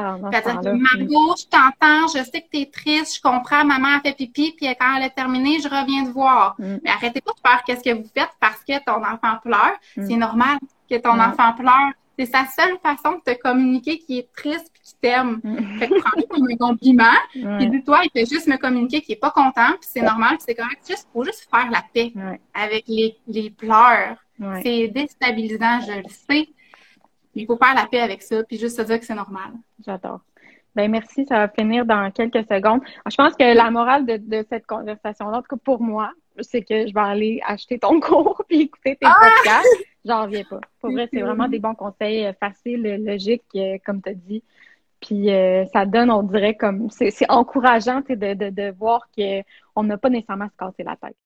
Margot, je t'entends, je sais que tu es triste, je comprends, maman a fait pipi, puis quand elle a terminé, je reviens te voir. Mm. Mais arrêtez pas de faire qu'est-ce que vous faites parce que ton enfant pleure. Mm. C'est normal que ton enfant pleure. C'est sa seule façon de te communiquer qui est triste puis qui t'aime. Mm. Fait que prends-le comme un compliment. Puis dis-toi, il fait juste me communiquer qu'il est pas content, puis c'est normal, c'est correct. Juste, faut juste faire la paix avec les, les pleurs. C'est déstabilisant, je le sais. Il faut faire la paix avec ça, puis juste se dire que c'est normal. J'adore. Ben merci, ça va finir dans quelques secondes. Je pense que la morale de, de cette conversation-là, en tout cas pour moi, c'est que je vais aller acheter ton [LAUGHS] cours puis écouter tes ah! podcasts. J'en reviens pas. Pour vrai, c'est vraiment des bons conseils euh, faciles, euh, logiques, euh, comme tu as dit. Puis ça donne, on dirait, comme c'est encourageant de, de, de voir qu'on n'a pas nécessairement se la tête.